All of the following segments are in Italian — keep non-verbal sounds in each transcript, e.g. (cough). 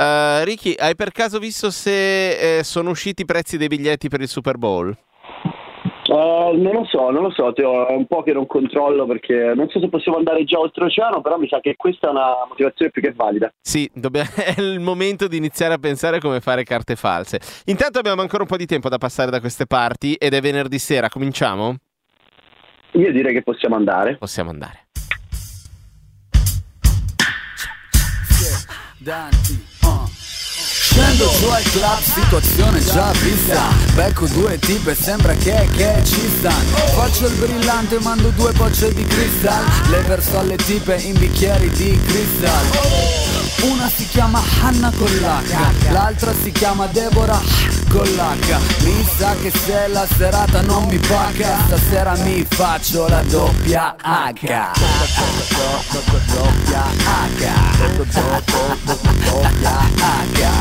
Uh, Ricky, hai per caso visto se eh, sono usciti i prezzi dei biglietti per il Super Bowl? Uh, non lo so, non lo so, Teo, è un po' che non controllo perché non so se possiamo andare già oltreoceano, però mi sa che questa è una motivazione più che valida. Sì, dobbiamo... (laughs) è il momento di iniziare a pensare come fare carte false. Intanto abbiamo ancora un po' di tempo da passare da queste parti ed è venerdì sera, cominciamo? Io direi che possiamo andare. Possiamo andare. Danti, uh. Scendo su al club, situazione già vista. Becco due tipe, sembra che, che ci stanno Faccio il brillante, mando due bocce di cristal. Le verso alle tipe in bicchieri di cristal una si chiama Hanna con l'H L'altra si chiama Deborah con l'H Mi sa che se la serata non mi paga Stasera mi faccio la doppia H Doppia H Doppia H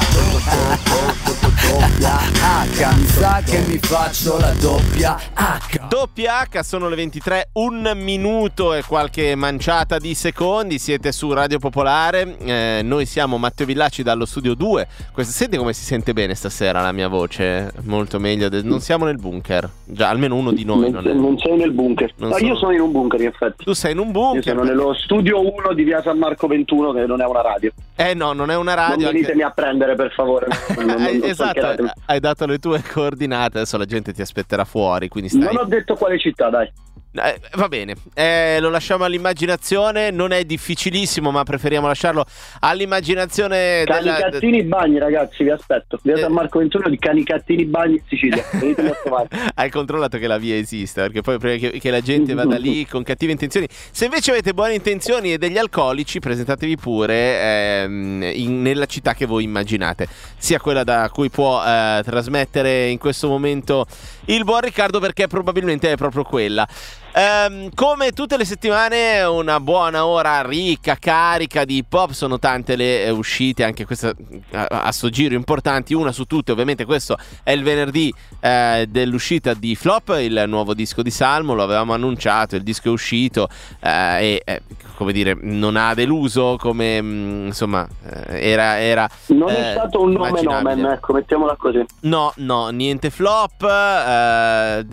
doppia H Mi sa che mi faccio la doppia H Doppia H sono le 23 Un minuto e qualche manciata di secondi. Siete su Radio Popolare eh, Noi siamo Matteo Villacci dallo studio 2 Questa, Senti come si sente bene stasera la mia voce? Molto meglio de- Non siamo nel bunker. Già almeno uno di noi Non, non, è... non sei nel bunker. No, sono... Io sono. in un bunker in effetti. Tu sei in un bunker Io sono nello studio 1 di via San Marco 21 Che non è una radio. Eh no non è una radio Non venitemi anche... a prendere per favore. (laughs) Non, non, Esatto hai dato le tue coordinate, adesso la gente ti aspetterà fuori. Quindi stai... Non ho detto quale città, dai. Eh, va bene, eh, lo lasciamo all'immaginazione, non è difficilissimo ma preferiamo lasciarlo all'immaginazione Canicattini della... bagni ragazzi, vi aspetto, via eh... San Marco 21 di Canicattini bagni in Sicilia, (laughs) Hai controllato che la via esista, perché poi prima che, che la gente vada lì (laughs) con cattive intenzioni, se invece avete buone intenzioni e degli alcolici presentatevi pure ehm, in, nella città che voi immaginate, sia quella da cui può eh, trasmettere in questo momento il buon Riccardo perché probabilmente è proprio quella. Um, come tutte le settimane, una buona ora ricca, carica di hip hop. Sono tante le eh, uscite, anche questa a, a sto giro importanti. Una su tutte, ovviamente, questo è il venerdì eh, dell'uscita di Flop, il nuovo disco di Salmo. Lo avevamo annunciato, il disco è uscito eh, e, eh, come dire, non ha deluso. Come mh, mm, insomma, eh, era, era. Non è stato un nome nomen, ecco, mettiamola così. No, no, niente flop.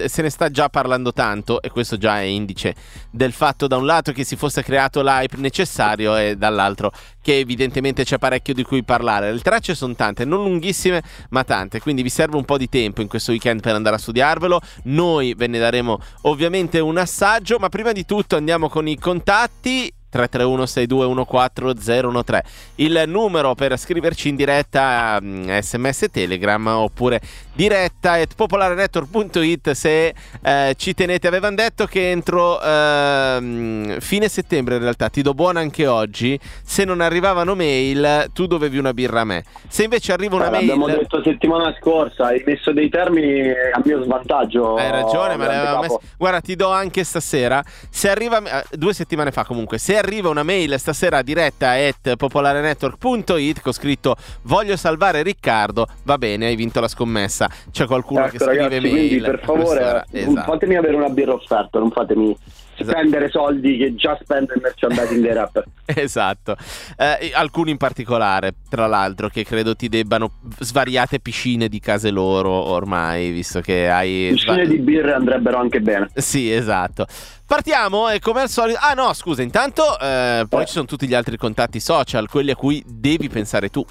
se ne sta già parlando tanto, e questo già già è indice del fatto da un lato che si fosse creato l'hype necessario e dall'altro che evidentemente c'è parecchio di cui parlare. Le tracce sono tante, non lunghissime ma tante, quindi vi serve un po' di tempo in questo weekend per andare a studiarvelo. Noi ve ne daremo ovviamente un assaggio, ma prima di tutto andiamo con i contatti 331 6214013 il numero per scriverci in diretta sms mm, telegram oppure diretta at popolarenetwork.it se eh, ci tenete. Avevano detto che entro eh, fine settembre in realtà ti do buona anche oggi se non arrivavano mail tu dovevi una birra a me. Se invece arriva una eh, mail l'abbiamo detto settimana scorsa hai messo dei termini a mio svantaggio hai ragione ma l'aveva messo guarda ti do anche stasera. Se arriva eh, due settimane fa comunque se arriva una mail stasera diretta at popolarenetwork.it con scritto voglio salvare Riccardo va bene hai vinto la scommessa c'è qualcuno ecco, che scrive ragazzi, mail. Quindi per favore, esatto. fatemi avere una birra offerta, non fatemi esatto. spendere soldi che già spende il merchandising dei rapper. (laughs) esatto. Eh, alcuni in particolare, tra l'altro, che credo ti debbano svariate piscine di case loro ormai, visto che hai... Piscine di birre andrebbero anche bene. Sì, esatto. Partiamo e come al solito... Ah no, scusa, intanto eh, poi eh. ci sono tutti gli altri contatti social, quelli a cui devi pensare tu.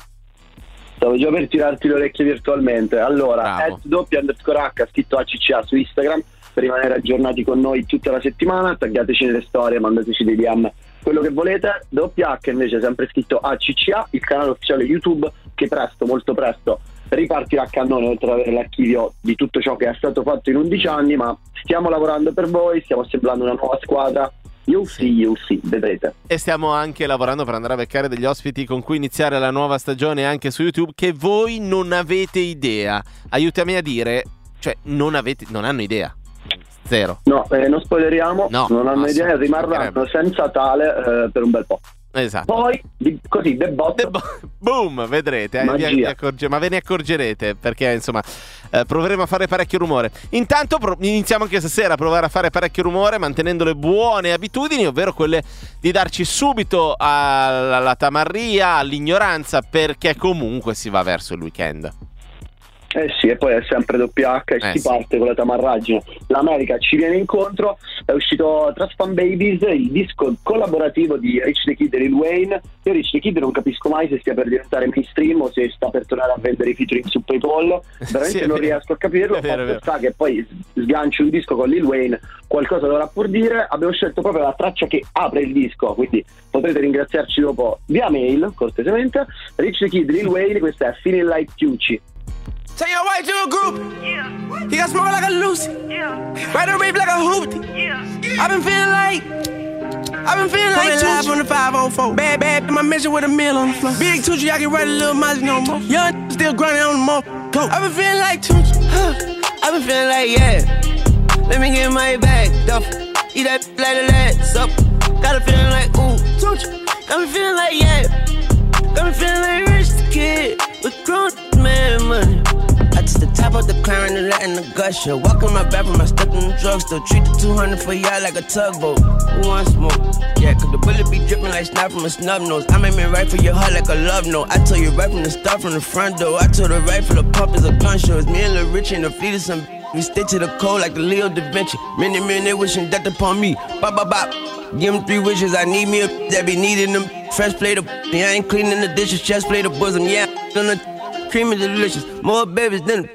Stavo già per tirarti le orecchie virtualmente. Allora, doppia underscore H scritto ACCA su Instagram per rimanere aggiornati con noi tutta la settimana. Taggateci nelle storie, mandateci dei DM, quello che volete. Doppia H invece sempre scritto ACCA, il canale ufficiale YouTube che presto, molto presto ripartirà a cannone oltre ad avere l'archivio di tutto ciò che è stato fatto in 11 anni, ma stiamo lavorando per voi, stiamo assemblando una nuova squadra You see, you see, vedrete. E stiamo anche lavorando per andare a beccare degli ospiti con cui iniziare la nuova stagione anche su YouTube che voi non avete idea. Aiutami a dire, cioè non, avete, non hanno idea. Zero. No, eh, non spoileriamo, no, non hanno idea, rimarranno senza tale eh, per un bel po'. Esatto. Poi, di, così, debotto. Debo- Boom, vedrete, eh, vi, vi accorge- ma ve ne accorgerete perché insomma eh, proveremo a fare parecchio rumore. Intanto pro- iniziamo anche stasera a provare a fare parecchio rumore mantenendo le buone abitudini, ovvero quelle di darci subito alla, alla tamarria, all'ignoranza perché comunque si va verso il weekend. Eh sì, e poi è sempre doppia H e eh si sì. parte con la tamarraggine. L'America ci viene incontro, è uscito Trust Babies, il disco collaborativo di Rich the Kid e Lil Wayne. Io Rich the Kid non capisco mai se stia per diventare mainstream o se sta per tornare a vendere i featuring su PayPal. (laughs) Veramente sì, non riesco a capirlo. Fatto sta che poi sgancio il disco con Lil Wayne, qualcosa dovrà pur dire. Abbiamo scelto proprio la traccia che apre il disco, quindi potrete ringraziarci dopo via mail, cortesemente. Rich the Kid, Lil Wayne, questa è Feeling Like Tucci. Take your white to a group. Yeah. He got smoke like a Lucy. Yeah. Ride a rape like a hoopty. Yeah. i been feeling like. i been feeling like live on the 504. Bad, bad, my mission with a meal on the floor. Big Tucci, I can write a little miles no more. Young, still grinding on the mo. Go. i been feeling like Tucci. Huh. i been feeling like, yeah. Let me get my bag, duff. Eat that like the legs up. Got a feeling like, ooh, Tucci. Got me feeling like, yeah. Got me feeling like rich kid with grown man money to the top of the climb and letting the gush show. Walk in my bathroom, I stuck in the drugstore. Treat the 200 for y'all like a tugboat. Who wants more? Yeah, cause the bullet be dripping like snot from a snub nose. I'm me right for your heart like a love note. I told you right from the start from the front door. I told her right for the pump is a gun show. It's me and Lil Rich and the fleet of some. We stick to the code like the Leo da Vinci. Many men they wishing death upon me. Bop, bop, bop. Give them three wishes. I need me a that be needing them. Fresh plate of. I ain't cleaning the dishes. Chest plate of bosom. Yeah, gonna creamy delicious. More babies than a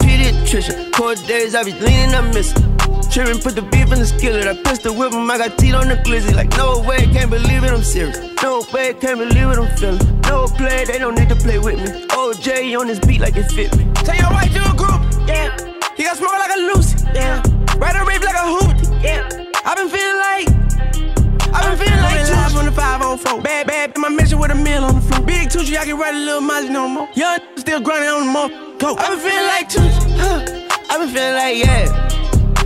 pediatrician. Cold days, I be leaning, I miss it. Trippin', put the beef in the skillet. I pistol whip him, I got teeth on the glizzy. Like, no way, can't believe it, I'm serious. No way, can't believe it, I'm feeling. No play, they don't need to play with me. OJ on this beat like it fit me. Tell your white a group, yeah. He got smoke like a Lucy, yeah. Ride a rave like a hoopty, yeah. i been feeling like I've been feeling like two live on the 504. Bad, bad, my mission with a meal on the floor. Big two I can ride a little mileage no more. Young still grinding on the more. Go. I've been feeling like two. Huh. I've been feeling like, yeah.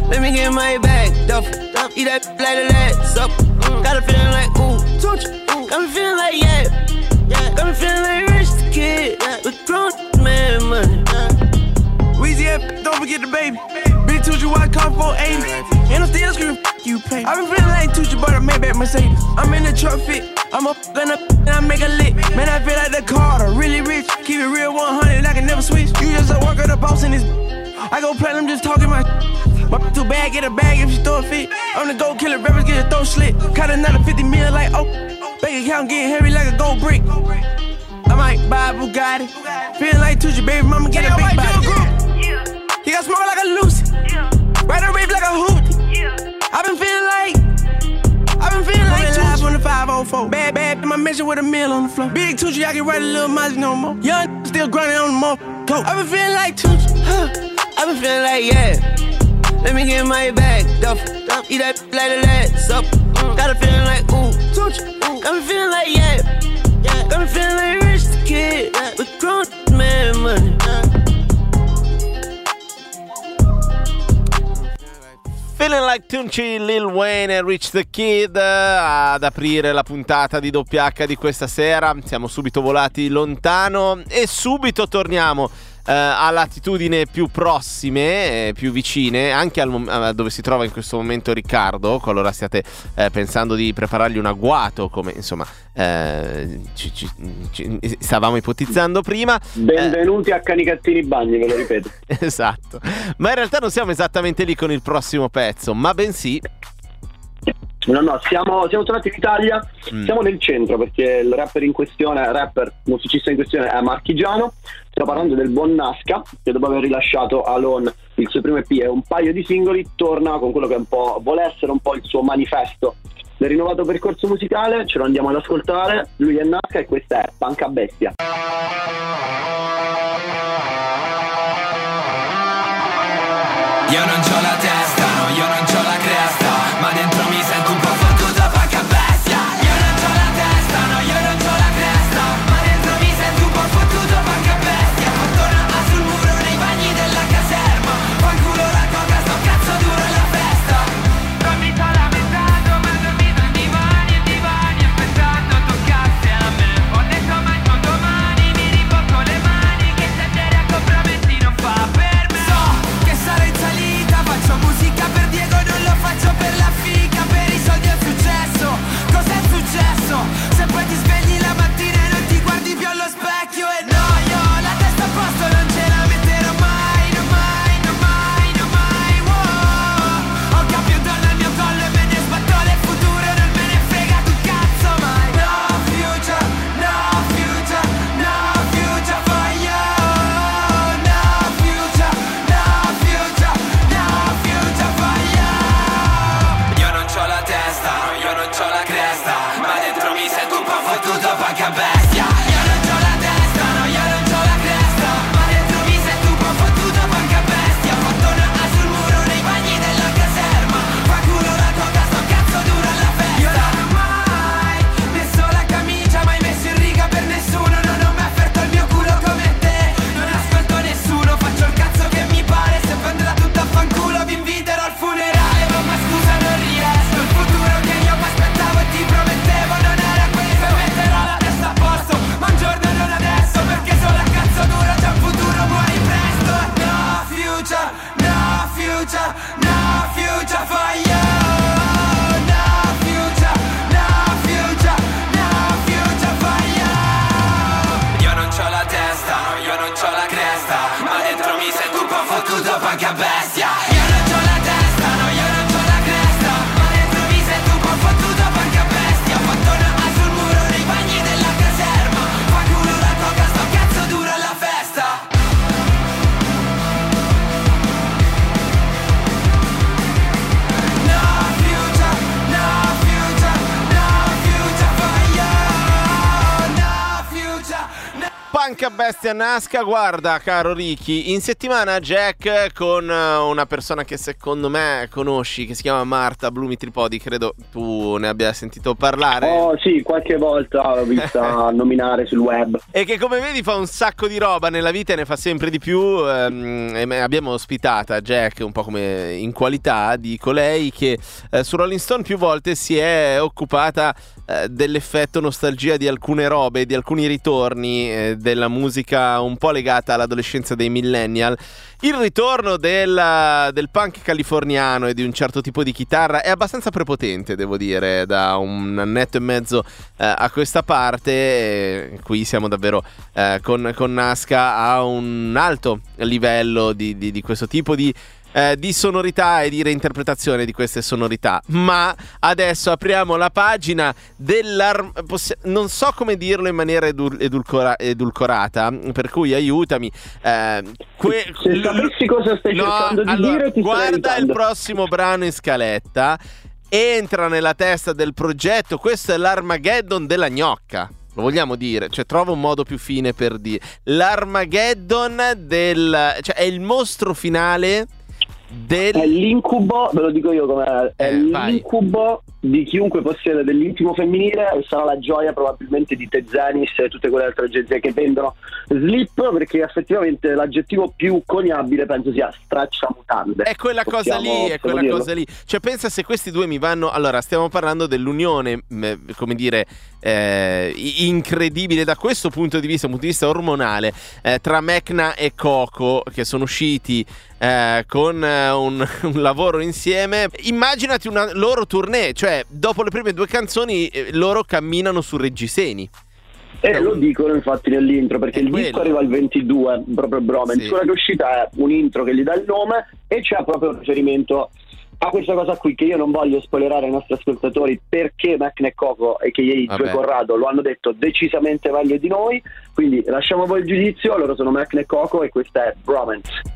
Let me get my bag. Duff, duff, eat that like a lad. Sup. Mm. Got a feeling like, ooh, Tucci. Mm. Got me feeling like, yeah. yeah. Got me feeling like rich kid. Yeah. With grown man money. Yeah. Weezy, don't forget the baby. Big Tucci, why come for 80? Mercedes. I'm in the truck fit, I'm up in the and I make a lick. Man, I feel like the Carter, really rich. Keep it real 100, I can never switch. You just a worker, the boss in this. I go platinum just talking my my too bad, get a bag if she throw a fit. I'm the gold killer, rappers get a throw slit. Cut another 50 mil like, oh. Bank account getting heavy like a gold brick. I might buy a Bugatti. Feeling like Tucci, baby mama get a big body. Yeah. He got small like a Lucy. Ride a rave like a hoop. I've been feeling like, 504. Bad, bad, my mission with a meal on the floor. Big Tucci, I can write a little miles no more. Young, (laughs) still grinding on the mo. Go. I've been feeling like Tucci, huh? I've been feeling like, yeah. Let me get my bag, duff, duff. Eat that like the legs up. Mm. Got a feeling like, ooh, Tucci. Got me feeling like, yeah. yeah. Got me feeling like rich kid with grown man money. Feeling like Tunci, Lil Wayne e Rich the Kid ad aprire la puntata di doppia H di questa sera. Siamo subito volati lontano e subito torniamo eh, a latitudini più prossime, eh, più vicine, anche al mom- dove si trova in questo momento Riccardo, qualora stiate eh, pensando di preparargli un agguato, come insomma eh, ci, ci, ci, stavamo ipotizzando prima. Benvenuti a Canicattini Bagni, ve lo ripeto. (laughs) esatto, ma in realtà non siamo esattamente lì con il prossimo pezzo, ma bensì No, no, siamo, siamo tornati in Italia, mm. siamo nel centro perché il rapper in questione, rapper musicista in questione è marchigiano. Stiamo parlando del buon Nasca che dopo aver rilasciato Alone il suo primo EP e un paio di singoli torna con quello che un vuole essere un po' il suo manifesto del rinnovato percorso musicale. Ce lo andiamo ad ascoltare. Lui è Nasca e questa è Panca Bestia. Io non c'ho la testa, bestia nasca, guarda caro Ricky, in settimana Jack con eh, una persona che secondo me conosci, che si chiama Marta Blumi Tripodi, credo tu ne abbia sentito parlare. Oh sì, qualche volta l'ho (laughs) vista nominare sul web. E che come vedi fa un sacco di roba nella vita e ne fa sempre di più. Ehm, abbiamo ospitata Jack un po' come in qualità di colei che eh, su Rolling Stone più volte si è occupata eh, dell'effetto nostalgia di alcune robe, di alcuni ritorni eh, della musica un po' legata all'adolescenza dei millennial. Il ritorno del, del, punk californiano e di un certo tipo di chitarra è abbastanza prepotente, devo dire, da un annetto e mezzo eh, a questa parte. qui siamo davvero eh, con, con Nasca a un alto livello di, di, di questo tipo di eh, di sonorità e di reinterpretazione di queste sonorità. Ma adesso apriamo la pagina dell'arm... Possi- non so come dirlo in maniera edul- edulcora- edulcorata, per cui aiutami. Eh, que- Se sapessi cosa stai no, cercando di allora, dire, ti guarda il prossimo brano in scaletta. Entra nella testa del progetto. Questo è l'Armageddon della gnocca. Lo vogliamo dire, cioè trova un modo più fine per dire. L'Armageddon del... cioè è il mostro finale del... È l'incubo, ve lo dico io come è eh, l'incubo di chiunque possiede dell'intimo femminile e sarà la gioia probabilmente di Tezenis e tutte quelle altre agenzie che vendono slip perché effettivamente l'aggettivo più coniabile penso sia stracciamutande. È quella Possiamo, cosa lì, è quella dirlo. cosa lì. Cioè pensa se questi due mi vanno... Allora stiamo parlando dell'unione, come dire, eh, incredibile da questo punto di vista, un punto di vista ormonale, eh, tra Mecna e Coco che sono usciti eh, con eh, un, (laughs) un, lavoro insieme. Immaginati una loro tournée, cioè dopo le prime due canzoni eh, loro camminano su reggiseni. E eh, lo dicono infatti nell'intro perché è il quello. disco arriva al 22, proprio Bromance. Sì. Quella che è uscita è un intro che gli dà il nome e c'è proprio un riferimento a questa cosa qui che io non voglio spoilerare ai nostri ascoltatori perché Mac e Coco e che i due Corrado lo hanno detto decisamente meglio di noi quindi lasciamo voi il giudizio loro sono Mac e Coco e questa è Bromance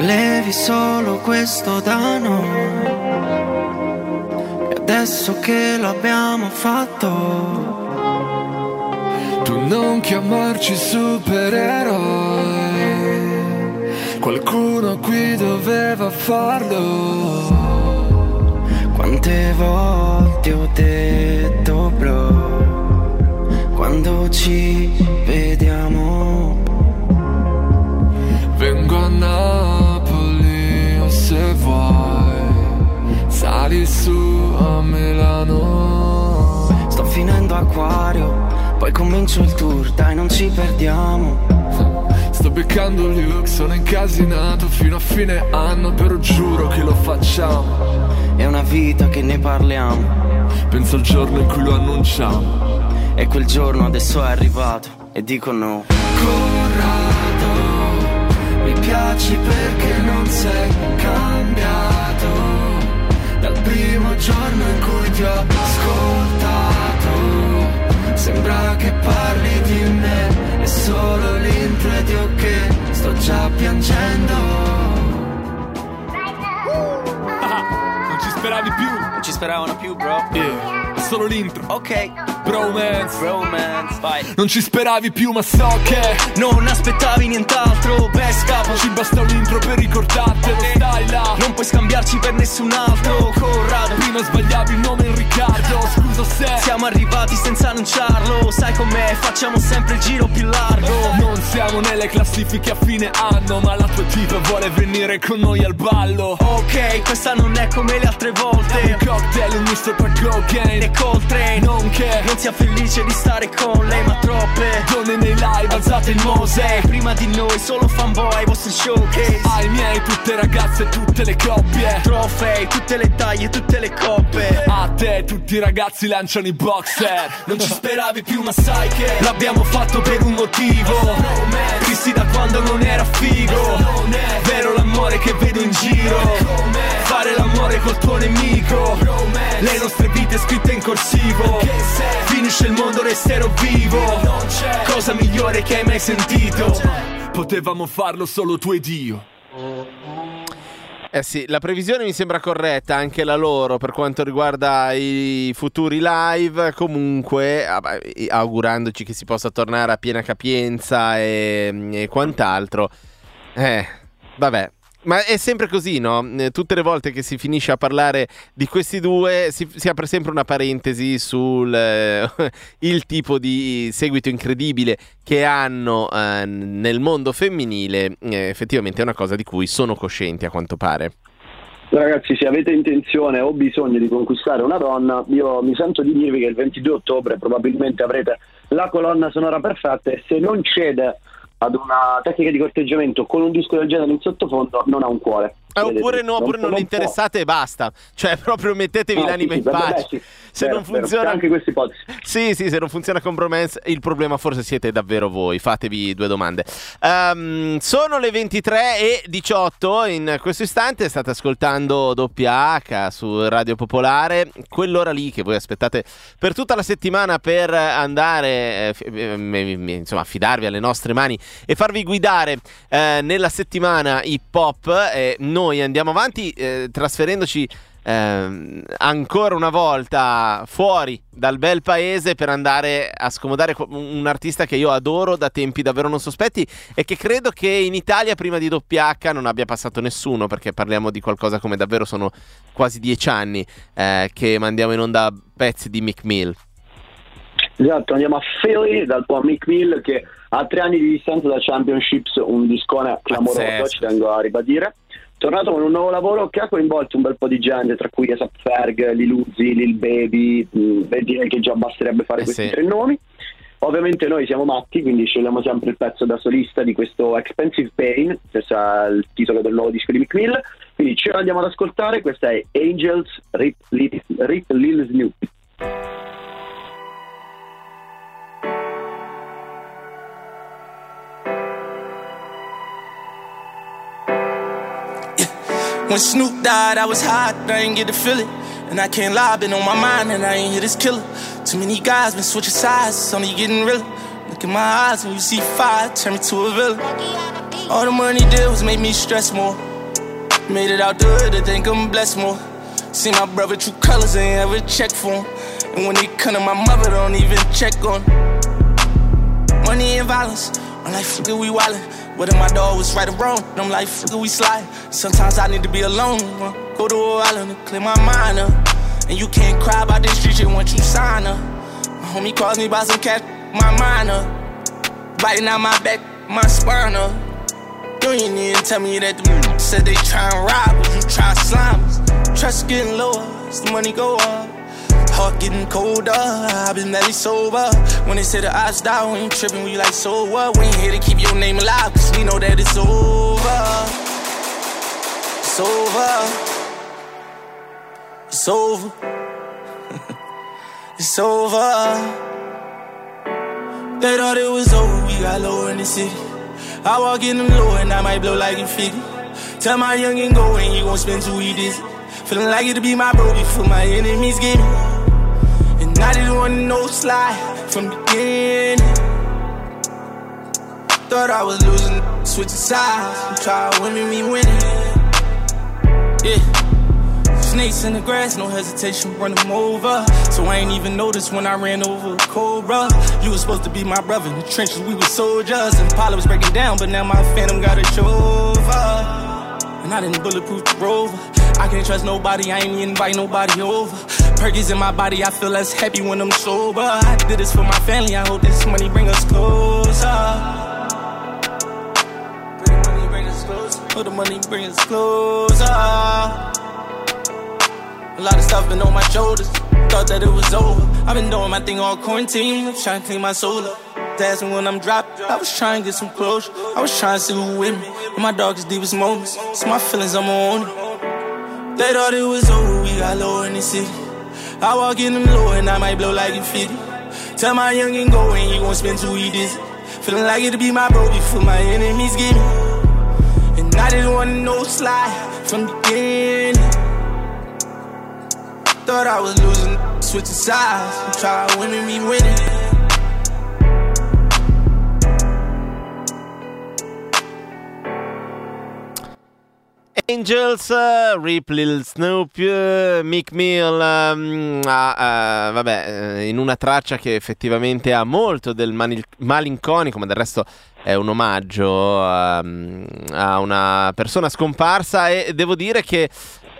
Volevi solo questo da noi. E adesso che l'abbiamo fatto. Chiamarci supereroi. Qualcuno qui doveva farlo. Quante volte ho detto bro. Quando ci vediamo. Vengo a Napoli se vuoi Sali su a Milano Sto finendo acquario Poi comincio il tour, dai non ci perdiamo. Sto beccando Luke, sono incasinato fino a fine anno Però giuro che lo facciamo. È una vita che ne parliamo. Penso al giorno in cui lo annunciamo. E quel giorno adesso è arrivato E dico no. Corrado piaci perché non sei cambiato. Dal primo giorno in cui ti ho ascoltato. Sembra che parli di me, è solo l'intro ed io che sto già piangendo. non ci speravi più? Non ci speravano più, bro? Yeah, è solo l'intro. Ok. Bromance, bromance, vai. Non ci speravi più, ma so che non aspettavi nient'altro. Beh, scapo. Ci basta un intro per ricordartelo. Okay. Stai là, non puoi scambiarci per nessun altro. Corrado, prima sbagliavi il nome in Riccardo. Scusa se siamo arrivati senza annunciarlo. Sai com'è, facciamo sempre il giro più largo. Non siamo nelle classifiche a fine anno, ma la tua tipa vuole venire con noi al ballo. Ok, questa non è come le altre volte. Un cocktail, un misto per cocaine e Coltrane. Non che non sia felice di stare con lei ma troppe Donne nei live alzate il mose. Prima di noi solo fanboy vostri showcase. Ai miei tutte ragazze tutte le coppie. Trofei tutte le taglie tutte le coppe. A te tutti i ragazzi lanciano i boxer. Non ci speravi più ma sai che L'abbiamo fatto per un motivo. Visti da quando non era figo. Vero l'amore che vedo in giro. Fare l'amore col tuo nemico. Le nostre vite scritte in corsivo. Finisce il mondo resterò vivo. Cosa migliore che hai mai sentito? Potevamo farlo solo tu ed io. Eh sì, la previsione mi sembra corretta, anche la loro per quanto riguarda i futuri live, comunque augurandoci che si possa tornare a piena capienza e, e quant'altro. Eh, vabbè, ma è sempre così, no? Eh, tutte le volte che si finisce a parlare di questi due si, si apre sempre una parentesi sul eh, (laughs) il tipo di seguito incredibile che hanno eh, nel mondo femminile. Eh, effettivamente è una cosa di cui sono coscienti a quanto pare. Ragazzi, se avete intenzione o bisogno di conquistare una donna, io mi sento di dirvi che il 22 ottobre probabilmente avrete la colonna sonora perfetta e se non cede ad una tecnica di corteggiamento con un disco del genere in sottofondo non ha un cuore. Eh, oppure no, oppure non, non interessate e basta. Cioè, (laughs) proprio mettetevi ah, l'anima sì, in pace. Sì. Se vero, non funziona. Anche questa ipotesi. Sì, sì, se non funziona con Bromance, il problema forse siete davvero voi. Fatevi due domande. Um, sono le 23 e 18 in questo istante. State ascoltando WH su Radio Popolare. Quell'ora lì che voi aspettate per tutta la settimana per andare, eh, insomma, affidarvi alle nostre mani e farvi guidare eh, nella settimana hip hop. Eh, noi andiamo avanti eh, trasferendoci eh, ancora una volta fuori dal bel paese per andare a scomodare un artista che io adoro da tempi davvero non sospetti e che credo che in Italia prima di WH non abbia passato nessuno perché parliamo di qualcosa come davvero sono quasi dieci anni eh, che mandiamo in onda pezzi di Mick Mill. Esatto, andiamo a Philly dal buon Mick Mill che ha tre anni di distanza da Championships, un discone clamoroso, ci tengo a ribadire tornato con un nuovo lavoro che ha coinvolto un bel po' di gente, tra cui Esap Ferg, Lil Uzi, Lil Baby, mh, mm, direi che già basterebbe fare eh questi sì. tre nomi. Ovviamente noi siamo matti, quindi scegliamo sempre il pezzo da solista di questo Expensive Pain, questo è il titolo del nuovo disco di Mick Mill. Quindi ce l'andiamo ad ascoltare, questa è Angels Rip, Rip, Rip Lil Snoop. When Snoop died, I was hot, I ain't get to feel it. And I can't lie, been on my mind, and I ain't hit this killer. Too many guys been switching sides, it's only getting realer. Look in my eyes when you see fire, turn me to a villain. All the money did was make me stress more. Made it out the hood, I think I'm blessed more. See my brother true colors, I ain't ever check for him. And when they come to my mother, don't even check on him. Money and violence, like, fuck it, we wildin'. Whether my dog was right or wrong, I'm like, fuck we slide. Sometimes I need to be alone. Go to a island and clear my mind up. And you can't cry about this street shit once you sign up. My homie calls me about some cash, my mind up. Biting out my back, my spine up. You ain't even tell me that the said they try and rob us, you try slime us. Trust getting lower, as the money go up. Heart getting colder, I've been barely sober. When they say the odds die, we ain't tripping, we like, so what? We ain't here to keep your name alive, cause we know that it's over. It's over. It's over. (laughs) it's over. They thought it was over, we got lower in the city. I walk in them low and I might blow like a figure. Tell my youngin' go and you gon' spend two weeks. Feeling like it to be my bro before my enemies get me. I didn't want no slide from the beginning. Thought I was losing, switching sides. Try winning me winning. Yeah. Snakes in the grass, no hesitation, run them over. So I ain't even noticed when I ran over a cobra. You was supposed to be my brother in the trenches, we were soldiers. And Pilot was breaking down, but now my phantom got a chauffeur. And I didn't bulletproof the rover. I can't trust nobody, I ain't invite nobody over. Perkies in my body, I feel less happy when I'm sober. I did this for my family, I hope this money bring us closer. Bring money bring us closer. Hope the money bring us closer. A lot of stuff been on my shoulders. Thought that it was over. I've been doing my thing all quarantine, trying to clean my soul up. Dancing when I'm dropped. I was trying to get some closure. I was trying to see who with me. In my darkest, deepest moments. It's my feelings, I'm on it. They thought it was over, we got lower in the city. I walk in them low and I might blow like a 50. Tell my youngin' go and he won't spend two dizzy. Feeling like it'll be my bro before my enemies get me. And I just wanna know slide from the beginning. Thought I was losing, switching sides. Try winning, me winning. Angels, Rip Lil Snoop, Mick Mill, um, ah, uh, vabbè, eh, in una traccia che effettivamente ha molto del mani- malinconico, ma del resto è un omaggio um, a una persona scomparsa e devo dire che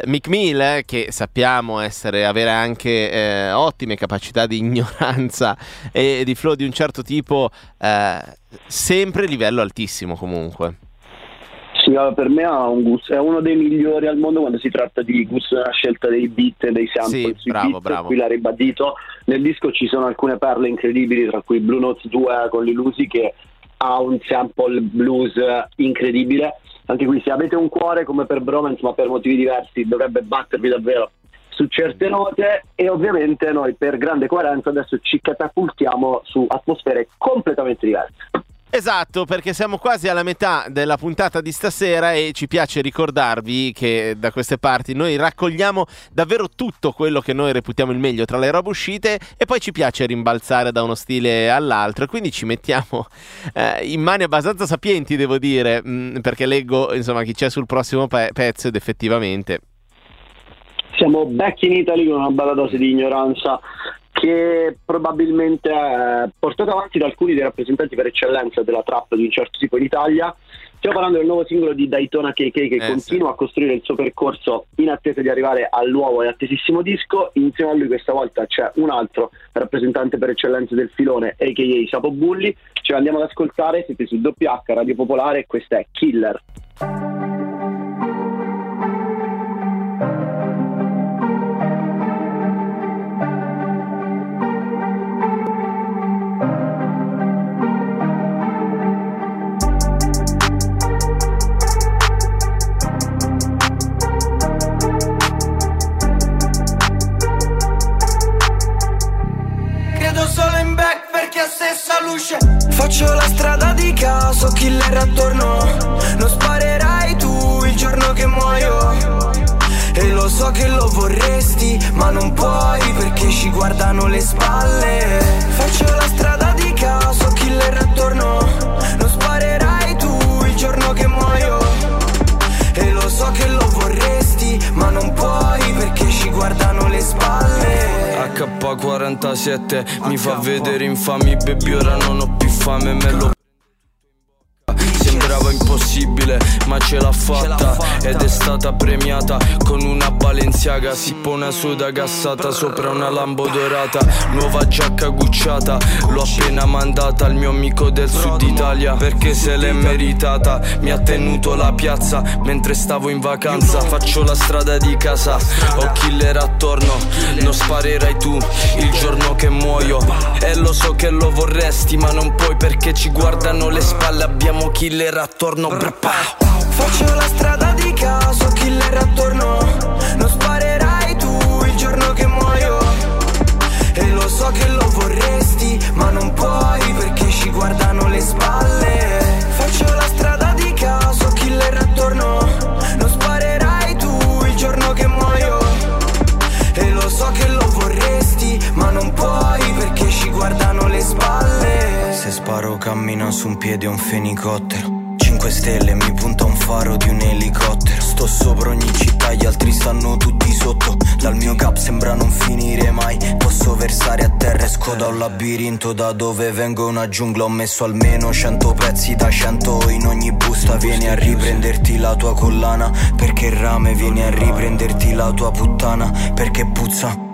Mick Mill, eh, che sappiamo essere, avere anche eh, ottime capacità di ignoranza e di flow di un certo tipo, eh, sempre livello altissimo comunque. Sì, per me un gusto, è uno dei migliori al mondo quando si tratta di gusto nella scelta dei beat e dei sample. Sì, bravo, beat, bravo. Qui l'ha ribadito. Nel disco ci sono alcune perle incredibili, tra cui Blue Notes 2 con l'Ilusi che ha un sample blues incredibile. Anche qui se avete un cuore come per Bromance ma per motivi diversi dovrebbe battervi davvero su certe note e ovviamente noi per grande coerenza adesso ci catapultiamo su atmosfere completamente diverse. Esatto, perché siamo quasi alla metà della puntata di stasera e ci piace ricordarvi che da queste parti noi raccogliamo davvero tutto quello che noi reputiamo il meglio tra le robe uscite e poi ci piace rimbalzare da uno stile all'altro. Quindi ci mettiamo eh, in mani abbastanza sapienti, devo dire, mh, mm, perché leggo insomma chi c'è sul prossimo pe- pezzo ed effettivamente. Siamo back in Italy con una bella dose di ignoranza che probabilmente è portato avanti da alcuni dei rappresentanti per eccellenza della trap di un certo tipo in Italia. Stiamo parlando del nuovo singolo di Daytona KK che eh, continua sì. a costruire il suo percorso in attesa di arrivare al nuovo e attesissimo disco. Insieme a lui questa volta c'è un altro rappresentante per eccellenza del filone, a.k.a. Sapo Bulli. Ce l'andiamo ad ascoltare, siete su WH Radio Popolare e questa è Killer. Luce. Faccio la strada di caso, killer attorno. Non sparerai tu il giorno che muoio. E lo so che lo vorresti, ma non puoi perché ci guardano le spalle. Faccio la strada di caso, killer attorno. Non sparerai tu il giorno che muoio. E lo so che lo vorresti, ma non puoi ci guardano le spalle. H47 mi fa vedere infami baby ora non ho più fame me lo sembrava impossibile ma ce l'ha fatta. ed è stata premiata con una Balenciaga Sippo una soda gassata sopra una lambo dorata. Nuova giacca gucciata l'ho appena mandata al mio amico del sud Italia perché se l'è meritata. Mi ha tenuto la piazza mentre stavo in vacanza. Faccio la strada di casa ho killer attorno. Non sparerai tu il giorno che muoio. E lo so che lo vorresti ma non puoi perché ci guardano le spalle. Abbiamo killer attorno brpa. Faccio la strada di caso, killer attorno. Non sparerai tu il giorno che muoio. E lo so che lo vorresti, ma non puoi perché ci guardano le spalle. Faccio la strada di caso, killer attorno. Non sparerai tu il giorno che muoio. E lo so che lo vorresti, ma non puoi perché ci guardano le spalle. Se sparo cammino su un piede un fenicottero. 5 stelle mi punta un faro di un elicottero. Sto sopra ogni città, gli altri stanno tutti sotto. Dal mio cap sembra non finire mai. Posso versare a terra, esco da un labirinto Da dove vengo. Una giungla Ho messo almeno 100 pezzi da 100 in ogni busta Vieni a riprenderti la tua collana. Perché rame vieni a riprenderti la tua puttana. Perché puzza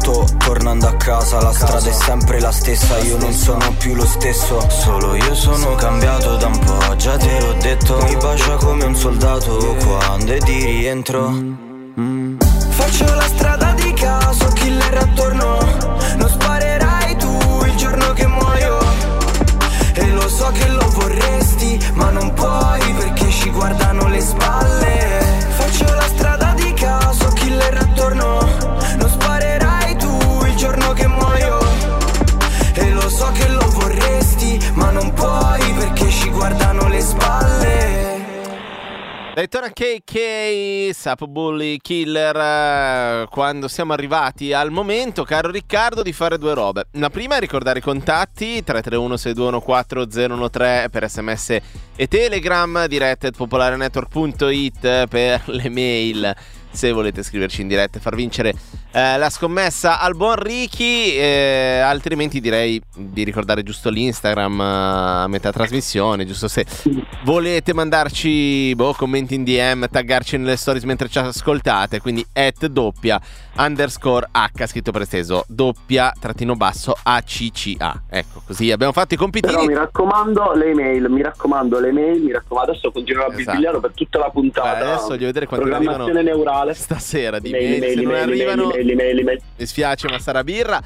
sto tornando a casa La strada è sempre la stessa Io non sono più lo stesso. Solo io sono cambiato da un po' Già te l'ho detto. Mi bacia come un soldato Quando è di rientro. Faccio la strada di caso Killer attorno. Non sparerai tu il giorno che muoio. E lo so che lo vorresti Ma non puoi perché ci guardano le spalle Daytona KK, Sapo Bully Killer, quando siamo arrivati al momento, caro Riccardo, di fare due robe. La prima è ricordare i contatti, 331-621-4013 per sms e telegram, dirette popolarenetwork.it per le mail se volete scriverci in diretta e far vincere eh, la scommessa al buon Ricky. Eh, altrimenti direi di ricordare giusto l'Instagram eh, a metà trasmissione, giusto se volete mandarci boh, commenti in DM, taggarci nelle stories mentre ci ascoltate. Quindi at doppia underscore H scritto per esteso doppia trattino basso ACCA. Ecco, così abbiamo fatto i compitini. Però mi raccomando le email, mi raccomando le email, mi raccomando, adesso continuerò a esatto. per tutta la puntata. Beh, adesso voglio vedere quanto programmazione arrivano neurale. stasera di mail, mail, se non arrivano mi spiace ma sarà birra.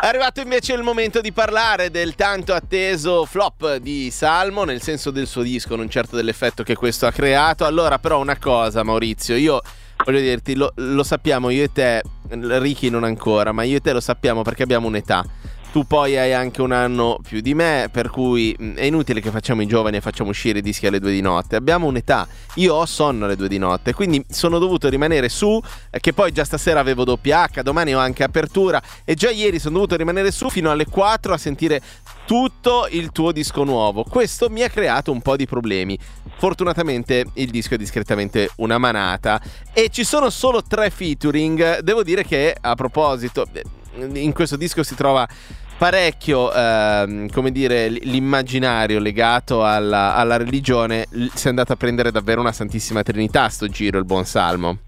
È arrivato invece il momento di parlare del tanto atteso flop di Salmo, nel senso del suo disco, non certo dell'effetto che questo ha creato. Allora, però, una cosa, Maurizio, io voglio dirti, lo, lo sappiamo io e te, Ricky non ancora, ma io e te lo sappiamo perché abbiamo un'età. Tu poi hai anche un anno più di me, per cui mm, è inutile che facciamo i giovani e facciamo uscire i dischi alle due di notte. Abbiamo un'età. Io ho sonno alle due di notte, quindi sono dovuto rimanere su, eh, che poi già stasera avevo doppia H, domani ho anche apertura e già ieri sono dovuto rimanere su fino alle 4 a sentire tutto il tuo disco nuovo. Questo mi ha creato un po' di problemi. Fortunatamente il disco è discretamente una manata e ci sono solo tre featuring. Devo dire che a proposito, eh, in questo disco si trova parecchio, ehm, come dire, l'immaginario legato alla, alla religione si è andato a prendere davvero una Santissima Trinità sto giro, il buon Salmo.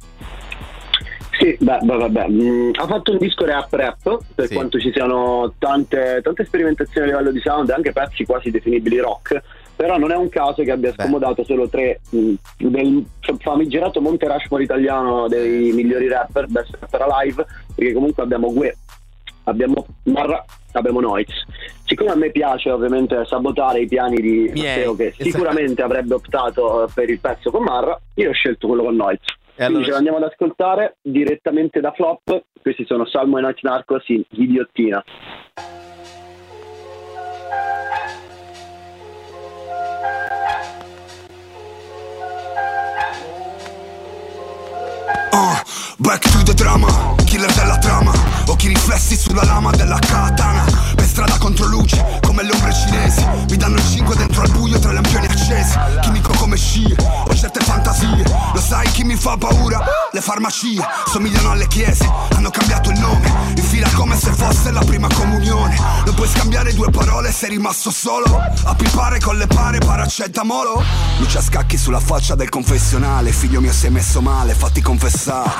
Sì, beh, beh vabbè, mm, ha fatto un disco rap rap, per sì. quanto ci siano tante, tante, sperimentazioni a livello di sound e anche pezzi quasi definibili rock, però non è un caso che abbia scomodato solo tre mh, mm, del famigerato Monte Rushmore italiano dei migliori rapper, best rapper alive, perché comunque abbiamo Gue, abbiamo Marra, abbiamo Noiz. Siccome a me piace ovviamente sabotare i piani di Matteo che esatto. sicuramente avrebbe optato eh, per il pezzo con Marra, io ho scelto quello con Noiz. E allora... ce l'andiamo ad ascoltare direttamente da Flop. Questi sono Salmo e Night Narcos in Ghigliottina. Uh, back to the drama, killer della trama. Occhi riflessi sulla lama della katana. Per strada contro luce, come le ombre cinesi. Mi danno il 5 dentro al buio tra lampioni accesi. Chimico come scie, certe fantasie. Lo sai chi mi fa paura? Le farmacie Somigliano alle chiese, hanno cambiato il nome. In fila come se fosse la prima comunione. Non puoi scambiare due parole, sei rimasto solo. A pipare con le pare paracetamolo. Luce a scacchi sulla faccia del confessionale. Figlio mio sei messo male, fatti confessare.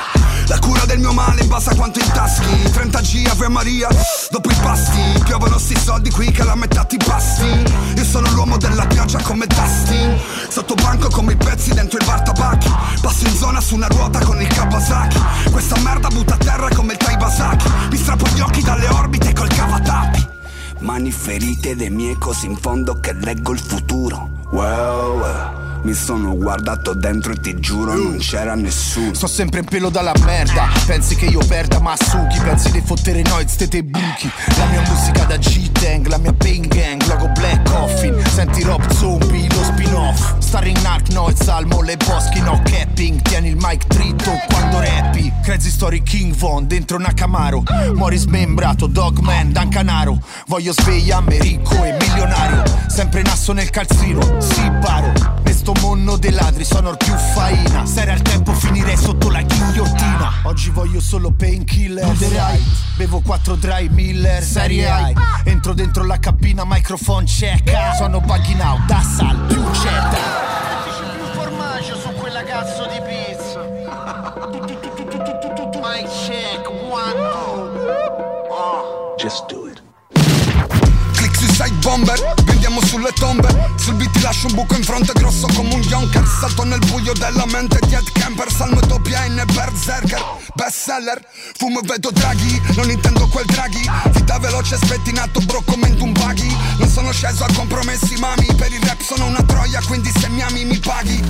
La cura del mio male in base a quanto intaschi 30G Ave Maria. Dopo i pasti Piovono sti soldi qui che la metà ti basti. Io sono l'uomo della pioggia come Dustin. Sotto banco come i pezzi dentro il bar tabacchi Passo in zona su una ruota con il Kawasaki. Questa merda butta a terra come il Taibasaki Mi strappo gli occhi dalle orbite col cavatappi Mani ferite dei miei così in fondo che leggo il futuro. Wow, wow mi sono guardato dentro e ti giuro non c'era nessuno. Sto sempre in pelo dalla merda. Pensi che io perda ma succhi Pensi di fottere noi stete buchi. La mia musica da G-Tang La mia pain gang Logo Black Coffin. Senti Rob Zombie Lo spin-off. Starring Narc Noise Salmo Le boschi no capping. Tieni il mic dritto quando rappi. Crazy Story King Von Dentro una Camaro Mori smembrato Dogman Dan Canaro. Voglio svegliarmi ricco e milionario. Sempre nasso nel calzino Si paro. Sto monno dei ladri sono il più faina. Stare al tempo finirei sotto la ghigliottina. Oggi voglio solo painkiller. Bevo 4 dry miller. Serie A. Entro dentro la cabina microphone check. Sono bugging out da sal più certa più formaggio su quella cazzo di pizza (laughs) Mic check one oh. Just do it bomber Vendiamo sulle tombe. Sul beat ti lascio un buco in fronte grosso come un yonker Salto nel buio della mente Diet camper Salmo doppia N berserker Bestseller Fumo e vedo draghi. Non intendo quel draghi. Vita veloce spettinato bro come in buggy Non sono sceso a compromessi mami. Per il rap sono una troia Quindi se mi ami mi paghi.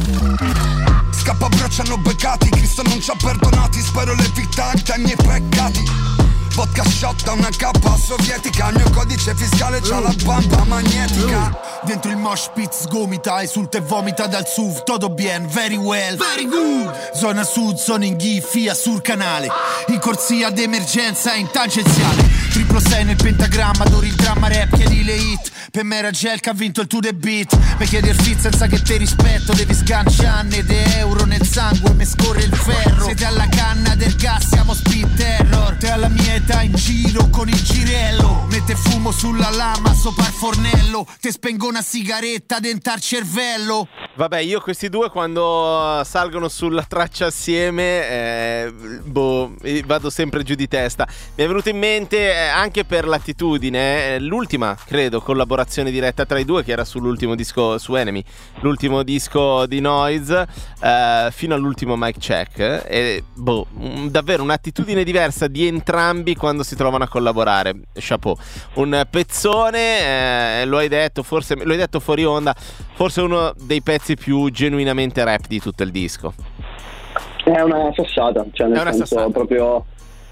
Scappa bro ci hanno beccati. Cristo non ci ha perdonati. Spero le vita ai miei peccati Vodka shot da una cappa sovietica Il mio codice fiscale c'ha la bamba magnetica. Dentro il mosh pit sgomita, esulta e vomita dal SUV. Todo bien, very well, very good. Zona sud, zona in ghifia sul canale. In corsia d'emergenza in tangenziale. Triplo 6 nel pentagramma, adori il dramma rap, chiedi le hit Per me era gel che ha vinto il to the beat. Mi chiedi il fit senza che te rispetto Devi sganciarne de euro nel sangue, mi scorre il ferro. Siete alla canna del gas, siamo speed terror. Te alla mia età in giro con il girello. Mette fumo sulla lama sopra il fornello. Te spengo una sigaretta dentro cervello. Vabbè, io questi due quando salgono sulla traccia assieme, eh, boh, vado sempre giù di testa. Mi è venuto in mente eh, anche per l'attitudine, eh, l'ultima, credo, collaborazione diretta tra i due, che era sull'ultimo disco su Enemy, l'ultimo disco di Noise, eh, fino all'ultimo mic check. E boh, davvero un'attitudine diversa di entrambi quando si trovano a collaborare. Chapeau. Un pezzone, eh, lo hai detto, forse lo hai detto fuori onda, forse uno dei pezzi pezzi più genuinamente rap di tutto il disco. È una sassata, cioè nel È una senso sassata. proprio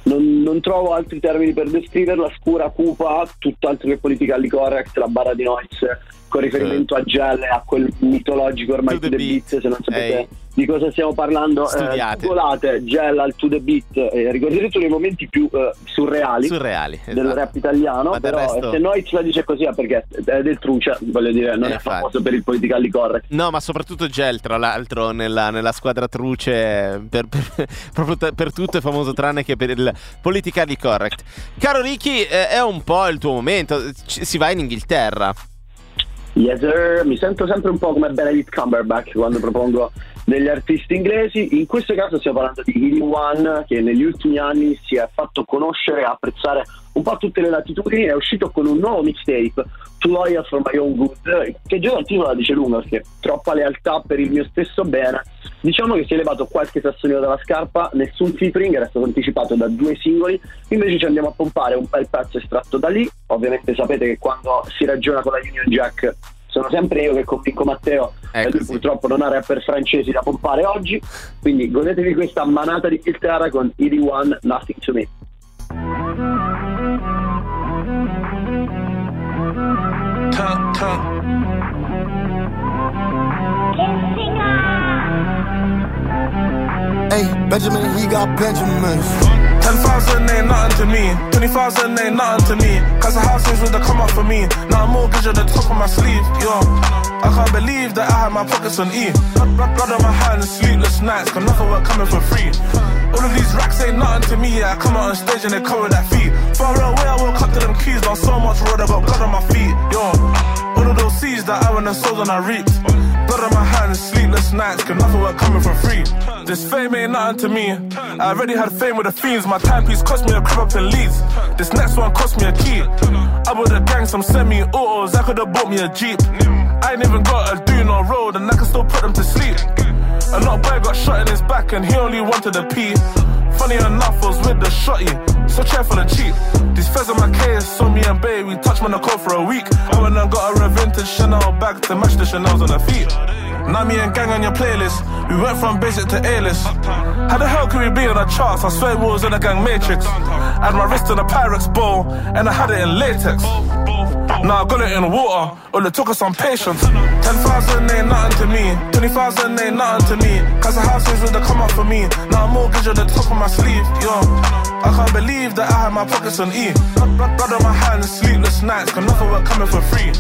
non, non trovo altri termini per descriverla, scura, cupa, tutt'altro che politically correct, la barra di noise con riferimento a Gel a quel mitologico ormai to the, beat, se non sapete. Ehi. Di cosa stiamo parlando, Studiate. eh, Gel al to the beat, eh, ricordate tutti i momenti più eh, surreali, Surreali, del esatto. rap italiano, Ma del però resto- se noi ce la dice così è perché è del truce, voglio dire, non Eh, è famoso per il politically correct. No, ma soprattutto Gel, tra l'altro, nella, nella squadra truce, per, per- (laughs) per tutto è famoso tranne che per il politically correct. Caro Ricky, eh, è un po' il tuo momento, ci- si va in Inghilterra. Yes sir, mi sento sempre un po' come Benedict Cumberbatch quando propongo degli artisti inglesi. In questo caso stiamo parlando di Healy One che negli ultimi anni si è fatto conoscere e apprezzare un po' a tutte le latitudini. È uscito con un nuovo mixtape, Too Loyal for My Own Good, che già dal titolo la dice lunga perché troppa lealtà per il mio stesso bene. Diciamo che si è levato qualche sassolino dalla scarpa, nessun featuring, era stato anticipato da due singoli, invece ci andiamo a pompare un bel pezzo estratto da lì. Ovviamente sapete che quando si ragiona con la Union Jack sono sempre io che convinco Matteo e lui purtroppo non ha rapper francesi da pompare oggi quindi godetevi questa manata di Inghilterra con ED One Nothing to Me Tongue, tongue. Hey, Benjamin, he got Benjamins. 10,000 ain't nothing to me. 20,000 ain't nothing to me. Cause the housings would have come up for me. Now a mortgage at the top of my sleeve. Yo, I can't believe that I had my pockets on E. Blood on my hands, sleepless nights. Got nothing work coming for free. All of these racks ain't nothing to me. I come out on stage and they cover that feet. Far away, I woke up to them keys. Lost so much road, I got blood on my feet. Yo, all of those seeds that I went and sold and I reaped. Blood on my hands, sleepless nights. Got nothing work coming for free. This fame ain't nothing to me. I already had fame with the fiends. My timepiece cost me a crib up in Leeds. This next one cost me a key. I would've gang some semi autos. I could've bought me a Jeep. I ain't even gotta do no road, and I can still put them to sleep. A little boy got shot in his back, and he only wanted a pee. Funny enough, I was with the shotty, so check for the cheap. These feds on my case, so me and babe, we touched Monaco for a week. I went and got a vintage Chanel bag to match the Chanel's on her feet. Now me and gang on your playlist, we went from basic to A-list. How the hell could we be on the charts? I swear we was in a gang matrix. I had my wrist in a Pyrex bowl, and I had it in latex. Now I got it in water, all it took us some patience. 10,000 ain't nothing to me, 20,000 ain't nothing to me. Cause the houses would the come up for me. Now a mortgage at the top of my sleeve, yo. I can't believe that I had my pockets on E. Blood, on my hands, sleepless nights, got nothing work coming for free.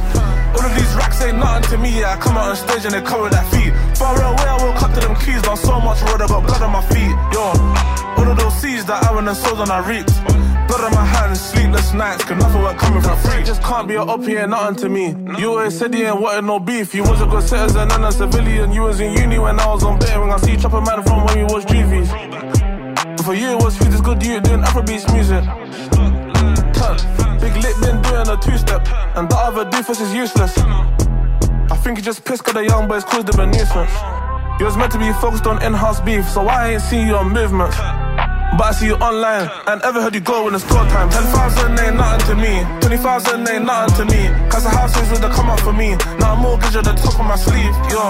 All of these racks ain't nothing to me. I come out on stage and they cover that feet. Far away, I woke up to them keys, lost so much road, I got blood on my feet, yo. All of those seeds that I went and sold and I reaped. Blood on my hands, sleepless nights, got nothing work coming for free. Just can't be an up here, nothing to me. You always said you ain't wanted no beef. You was a good citizen and a civilian. You was in uni when I was on betting. I see chopper man from when we was GVs. For you, it was feed this good you doing Afrobeats music. Big Lit been doing a two step, and the other doofus is useless. I think you just pissed cause the young boys caused them a nuisance. You was meant to be focused on in-house beef, so I ain't seen your movements. But I see you online. And ever heard you go in the store time. 10,000 ain't nothing to me. 20,000 ain't nothing to me. Cause the house is with the come up for me. Now a mortgage at the top of my sleeve. Yo,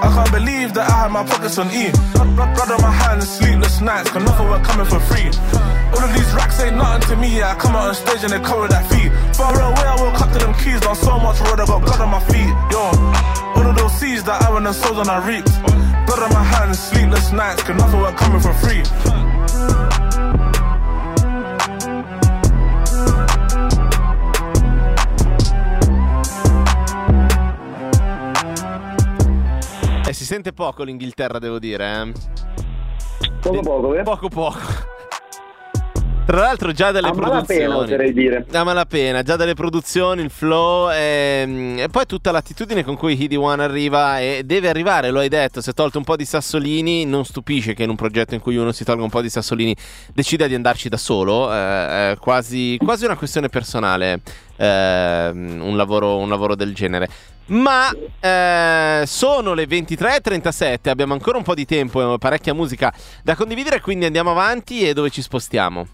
I can't believe that I had my pockets on E. Blood, on my hands, sleepless nights. Cause nothing work coming for free. All of these racks ain't nothing to me. Yeah, I come out on stage and they cover that feet. Far away, I woke up to them keys. Done so much road, I got blood on my feet. Yo, all of those seeds that I went and sold and I reaped. Blood on my hands, sleepless nights. Cause nothing work coming for free. Si sente poco l'Inghilterra, devo dire. Eh? Poco poco, eh? Poco poco. Tra l'altro già dalle A produzioni malapena, oserei dire. A malapena, già dalle produzioni, il flow e, e poi tutta l'attitudine con cui Hidi One arriva e deve arrivare, lo hai detto, si è tolto un po' di sassolini, non stupisce che in un progetto in cui uno si tolga un po' di sassolini decida di andarci da solo, eh, è quasi, quasi una questione personale eh, un, lavoro, un lavoro del genere. Ma eh, sono le 23.37, abbiamo ancora un po' di tempo e parecchia musica da condividere, quindi andiamo avanti e dove ci spostiamo?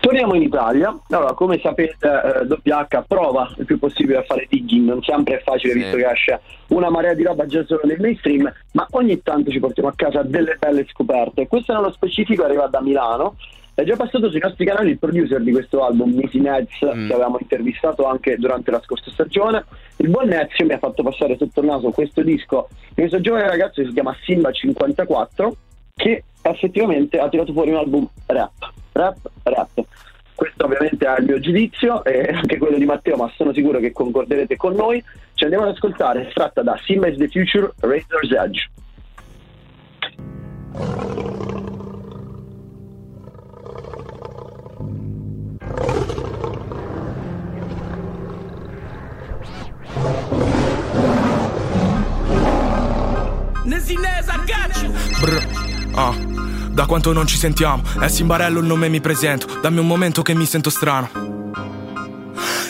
Torniamo in Italia. Allora, come sapete, eh, WH prova il più possibile a fare digging, non sempre è facile Sì. visto che esce una marea di roba già solo nel mainstream, ma ogni tanto ci portiamo a casa delle belle scoperte. Questo nello specifico arriva da Milano. È già passato sui nostri canali il producer di questo album, Missy Nets, che avevamo intervistato anche durante la scorsa stagione. Il buon Nezio mi ha fatto passare sotto il naso questo disco di questo giovane ragazzo che si chiama Simba 54, che effettivamente ha tirato fuori un album rap, rap, rap. Questo ovviamente è il mio giudizio e anche quello di Matteo, ma sono sicuro che concorderete con noi. Ci andiamo ad ascoltare, estratta da Simba is the Future, Razor's Edge. Nez, I got you. Brr, ah, da quanto non ci sentiamo, è Simbarello il nome mi presento, dammi un momento che mi sento strano.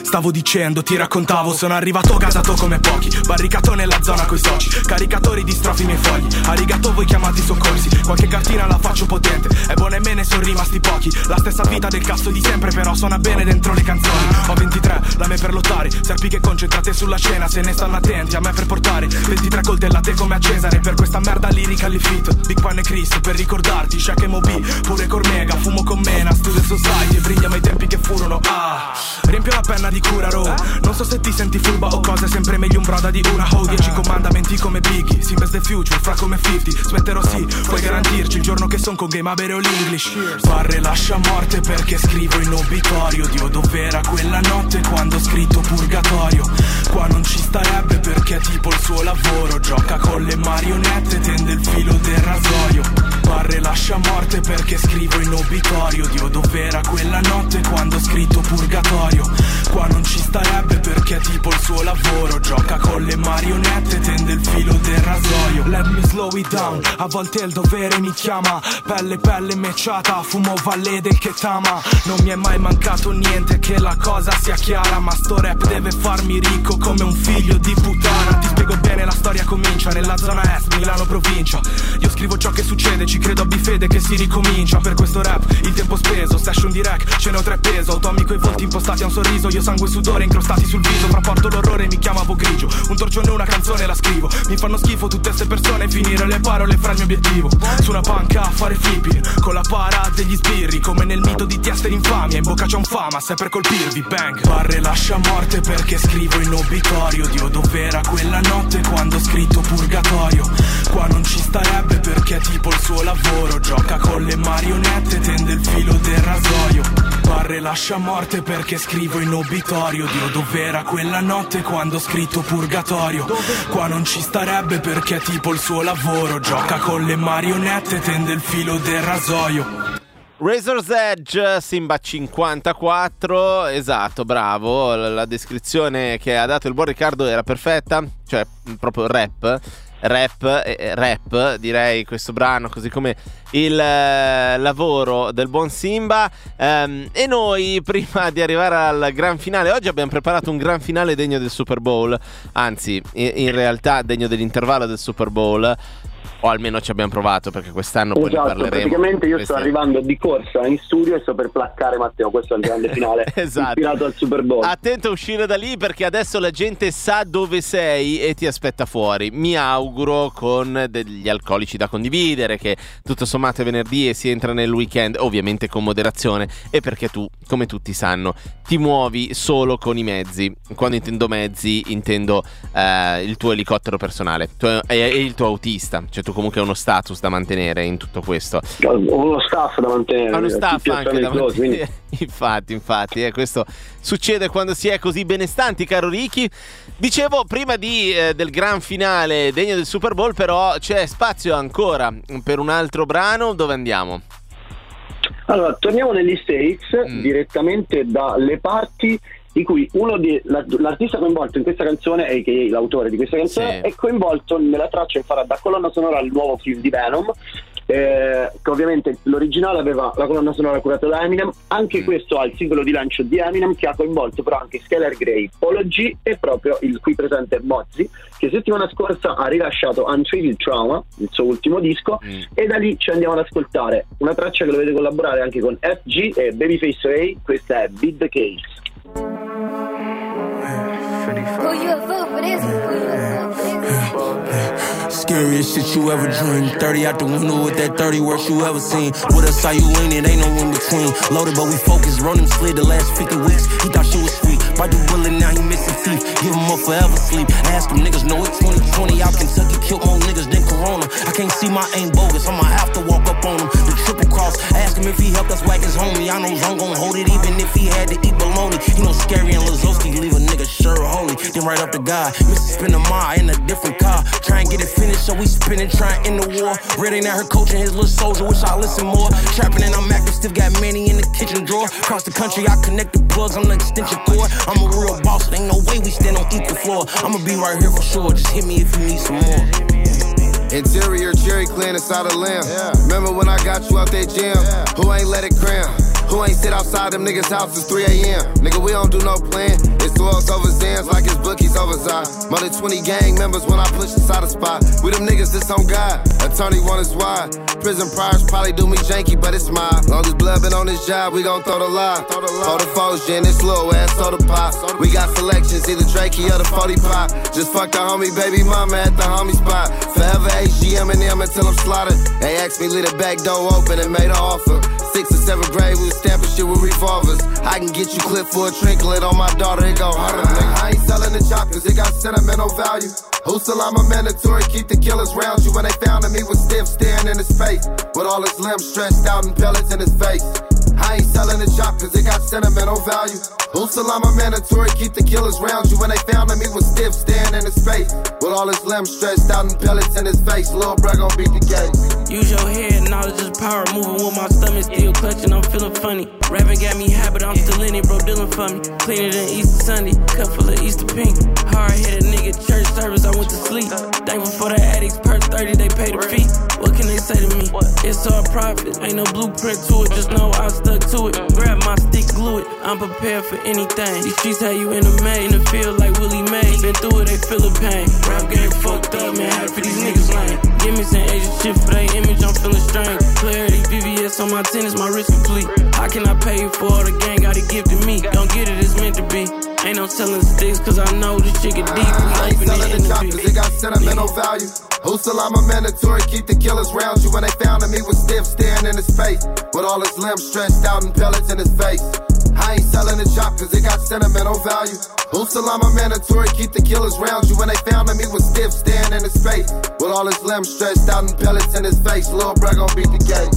Stavo dicendo, ti raccontavo, sono arrivato gasato come pochi. Barricato nella zona coi soci Caricatori di strofi miei fogli. Arigato voi chiamati soccorsi Qualche cartina la faccio potente. E me ne sono rimasti pochi. La stessa vita del cazzo di sempre Però suona bene dentro le canzoni. Ho 23, la me per lottare. Serpi che concentrate sulla cena Se ne stanno attenti a me per portare. 23 coltellate come a Cesare Per questa merda lirica li fit Big Pan e Chris per ricordarti Shaq e Moby Pure Cormega Fumo con Mena Studio Society E brilliamo i tempi che furono. Ah Riempio la penna di cura row Non so se ti senti furba o cosa è sempre meglio un broda di una ho Dieci comandamenti come Biggie Simbers the future fra come 50 Smetterò sì, puoi garantirci il giorno che son con game a bere o l'English. Barre lascia morte perché scrivo in obitorio. Dio dov'era quella notte quando ho scritto purgatorio? Qua non ci starebbe perché è tipo il suo lavoro Gioca con le marionette, tende il filo del rasoio. Barre lascia morte perché scrivo in obitorio. Dio dov'era quella notte quando ho scritto purgatorio? Qua non ci starebbe perché è tipo il suo lavoro Gioca con le marionette, tende il filo del rasoio. Let me slow it down, a volte il dovere mi chiama. Pelle pelle mecciata, fumo valle del che tama. Non mi è mai mancato niente che la cosa sia chiara Ma sto rap deve farmi ricco come un figlio di puttana. Ti spiego bene, la storia comincia nella zona est, Milano provincia. Io scrivo ciò che succede, ci credo a bifede che si ricomincia. Per questo rap, il tempo speso, session di rec, ce ne ho tre peso. Automico e volti impostati a un sorriso, io sangue e sudore incrostati sul viso. Fra porto l'orrore mi chiamavo grigio, un torcione e una canzone la scrivo. Mi fanno schifo tutte ste persone, finire le parole fra il mio obiettivo. Su una panca a fare flipping, con la para degli sbirri Come nel mito di Tiester infamia, in bocca c'è un fama, sai per colpirvi, bang. Barre lascia morte perché scrivo in obitorio. Dio dov'era quella notte quando ho scritto purgatorio? Qua non ci starebbe perché è tipo il suo lavoro Gioca con le marionette, tende il filo del rasoio. Barre lascia morte perché scrivo in obitorio Dio dov'era quella notte quando ho scritto purgatorio? Qua non ci starebbe perché è tipo il suo lavoro Gioca con le marionette, tende il filo del rasoio. Razor's Edge, Simba 54, esatto, bravo, la descrizione che ha dato il buon Riccardo era perfetta, cioè proprio rap, rap, eh, rap direi questo brano, così come il eh, lavoro del buon Simba Ehm, e noi (laughs) prima di arrivare al gran finale, oggi abbiamo preparato un gran finale degno del Super Bowl, anzi in, in realtà degno dell'intervallo del Super Bowl. O almeno ci abbiamo provato perché quest'anno esatto, poi ne esatto, parleremo. Praticamente io sto arrivando di corsa in studio e sto per placcare Matteo, questo è il grande finale (laughs) esatto. ispirato al Super Bowl. Attento a uscire da lì perché adesso la gente sa dove sei e ti aspetta fuori. Mi auguro con degli alcolici da condividere che tutto sommato è venerdì e si entra nel weekend, ovviamente con moderazione e perché tu, come tutti sanno, ti muovi solo con i mezzi. Quando intendo mezzi intendo eh, il tuo elicottero personale e il tuo autista, cioè tu comunque hai uno status da mantenere in tutto questo. Ho uno staff da mantenere. Ho uno staff anche da mantenere. Quindi... (laughs) infatti, infatti, eh, questo succede quando si è così benestanti, caro Ricky. Dicevo prima di, eh, del gran finale degno del Super Bowl, però c'è spazio ancora per un altro brano. Dove andiamo? Allora, torniamo negli States mm. direttamente dalle parti di cui uno di, l'artista coinvolto in questa canzone, a.k.a. l'autore di questa canzone, sì. è coinvolto nella traccia che farà da colonna sonora al nuovo film di Venom. Eh, che ovviamente l'originale aveva la colonna sonora curata da Eminem, anche mm. questo ha il singolo di lancio di Eminem che ha coinvolto però anche Skylar Grey, Polo G e proprio il qui presente Mozzi, che settimana scorsa ha rilasciato Untreated Trauma, il suo ultimo disco, mm. e da lì ci andiamo ad ascoltare una traccia che lo vede collaborare anche con FG e Babyface Ray, questa è Beat the Case. You for this? Scariest shit you ever dreamed. 30 out the window with that 30 worst you ever seen. With us, how you ain't it? Ain't no in between. Loaded, but we focused. Ronin slid the last 50 weeks. He thought she was sweet. Bite the bullet, now he missing teeth. Give him up forever sleep. Ask him niggas know it 2020 out Kentucky killed more niggas than Corona. I can't see my aim bogus. I'ma have to walk up on him. Cross. Ask him if he helped us whack his homie. I know Zone gon' hold it even if he had to eat bologna. He know Scary and Lazowski leave a nigga sure holy. Then right up the guy. Mrs. Spin a mile in a different car. Try and get it finished, so we spinning, trying in the war. Reading at her coaching his little soldier. Wish I listen more. Trapping and I'm active, still got many in the kitchen drawer. Across the country, I connect the plugs on the extension cord. I'm a real boss, ain't no way we stand on equal floor. I'ma be right here for sure. Just hit me if you need some more. Interior cherry clean inside a lamb. Yeah. Remember when I got you out that gym? Yeah. Who ain't let it cram? Who ain't sit outside them niggas' houses 3 a.m.? Nigga, we don't do no plan. It's 12 over Zans like it's bookies over. More than 20 gang members when I push inside a spot. We them niggas this on God. Attorney want us wide. Prison priors probably do me janky, but it's mine. Long as blood been on this job, we gon' throw the lie. Throw the, lie. the foes, gin, this little ass soda pop. We got selections, either Drakey or the 40 pop. Just fuck the homie, baby mama at the homie spot. Forever HGM and them until I'm slaughtered. They asked me, leave the back door open and made an offer. Sixth or seventh grade, we was stamping shit with revolvers. I can get you clipped for a trinklet on my daughter, it go harder. I ain't selling the chocolates, it got sentimental value. Who's I'm a mandatory, keep the killers round you. When they found him, he was stiff, staring in his face. With all his limbs stretched out and pellets in his face. I ain't selling the chop cause it got sentimental value. Usalama mandatory, keep the killers round you. When they found him, he was stiff, staring in his face. With all his limbs stretched out and pellets in his face. Lil' bro gon' beat the game. Use your head, knowledge is power. Moving with my stomach, still clutching, I'm feeling funny. Rapping got me high, but I'm still in it, bro, dealing for me. Cleaner than Easter Sunday, cup full of Easter pink. Hard headed nigga, church service, I went to sleep. Thankful for the addicts, per 30, they pay the fee. What can they say to me? It's all profit, ain't no blueprint to it, just know I stuck to it. Grab my stick, glue it, I'm prepared for anything. These streets have you in the May, in the field like Willie May. Been through it, they feel the pain. Rap game fucked up, man, happy these niggas lame. Give me some Asian shit for their image, I'm feeling strange. Clarity, VVS on my tennis, my wrist complete. How can I pay you for all the gang? Got it gifted me. Don't get it, it's meant to be. Ain't no selling sticks, cause I know this shit get deep. We I ain't selling the chop, cause it got sentimental value. Usalama mandatory, keep the killers round you. When they found him, he was stiff, staring in his face. With all his limbs stretched out and pellets in his face. I ain't selling the chop, cause it got sentimental value. Usalama mandatory, keep the killers round you. When they found him, he was stiff, staring in his face. With all his limbs stretched out and pellets in his face. Lil' bro gon' beat the game.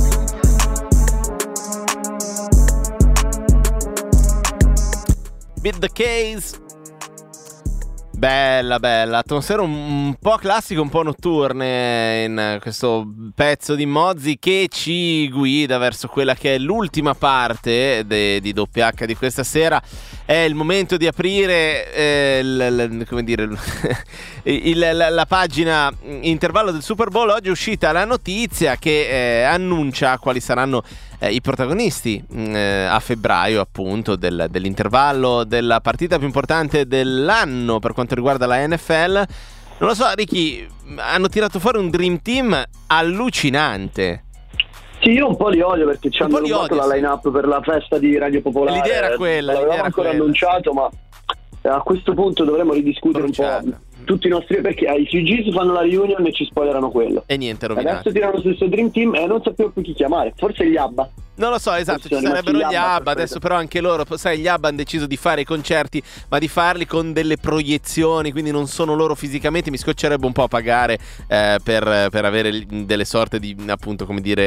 Beat the Case. Bella, bella. Atmosfera un, po' classica, un po' notturne in questo pezzo di Mozzi che ci guida verso quella che è l'ultima parte de, di WH di questa sera. È il momento di aprire eh, l, l, dire, (laughs) il, la, la, pagina intervallo del Super Bowl. Oggi è uscita la notizia che eh, annuncia quali saranno eh, i protagonisti mm, eh, a febbraio appunto del, dell'intervallo della partita più importante dell'anno per quanto riguarda la NFL. Non lo so, Ricky, hanno tirato fuori un Dream Team allucinante. Sì, io un po' li odio perché ci hanno rubato la line-up per la festa di Radio Popolare. L'idea era quella. L'avevamo ancora quella. annunciato, ma a questo punto dovremmo ridiscutere Bruciata. un po' tutti i nostri perché ai CG fanno la reunion e ci spoilerano quello. E niente, rovinato. Adesso tirano sul stesso Dream Team e non sappiamo più chi chiamare. Forse gli Abba. Non lo so, esatto, ci sarebbero gli Abba, ABBA, adesso però anche loro, sai, gli ABBA hanno deciso di fare i concerti, ma di farli con delle proiezioni, quindi non sono loro fisicamente, mi scoccerebbe un po' pagare eh, per, per avere delle sorte di, appunto, come dire,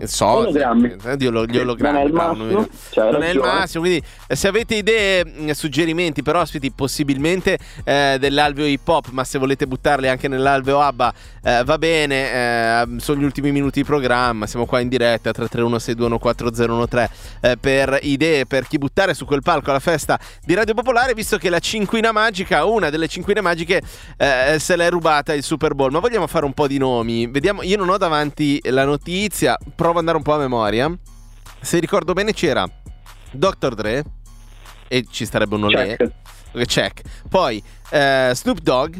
eh, soldi. Ologrammi. Eh, di olo- gli ologrammi. Non è il massimo, cioè, non è il massimo, quindi eh, se avete idee, mh, suggerimenti per ospiti, possibilmente eh, dell'alveo hip hop, ma se volete buttarli anche nell'alveo ABBA, va bene, sono gli ultimi minuti di programma, siamo qua in diretta 331-621-4013 eh, per idee per chi buttare su quel palco alla festa di Radio Popolare, visto che la cinquina magica, una delle cinquine magiche, eh, se l'è rubata il Super Bowl. Ma vogliamo fare un po' di nomi? Vediamo, io non ho davanti la notizia, provo ad andare un po' a memoria. Se ricordo bene c'era Dr. Dre e ci starebbe un olè. Check. Ok, Check. Poi eh, Snoop Dogg.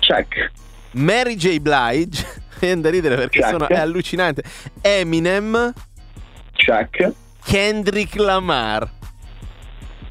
Check. Mary J. Blige. (laughs) Viene da ridere perché Check. sono, è allucinante. Eminem. Check. Kendrick Lamar.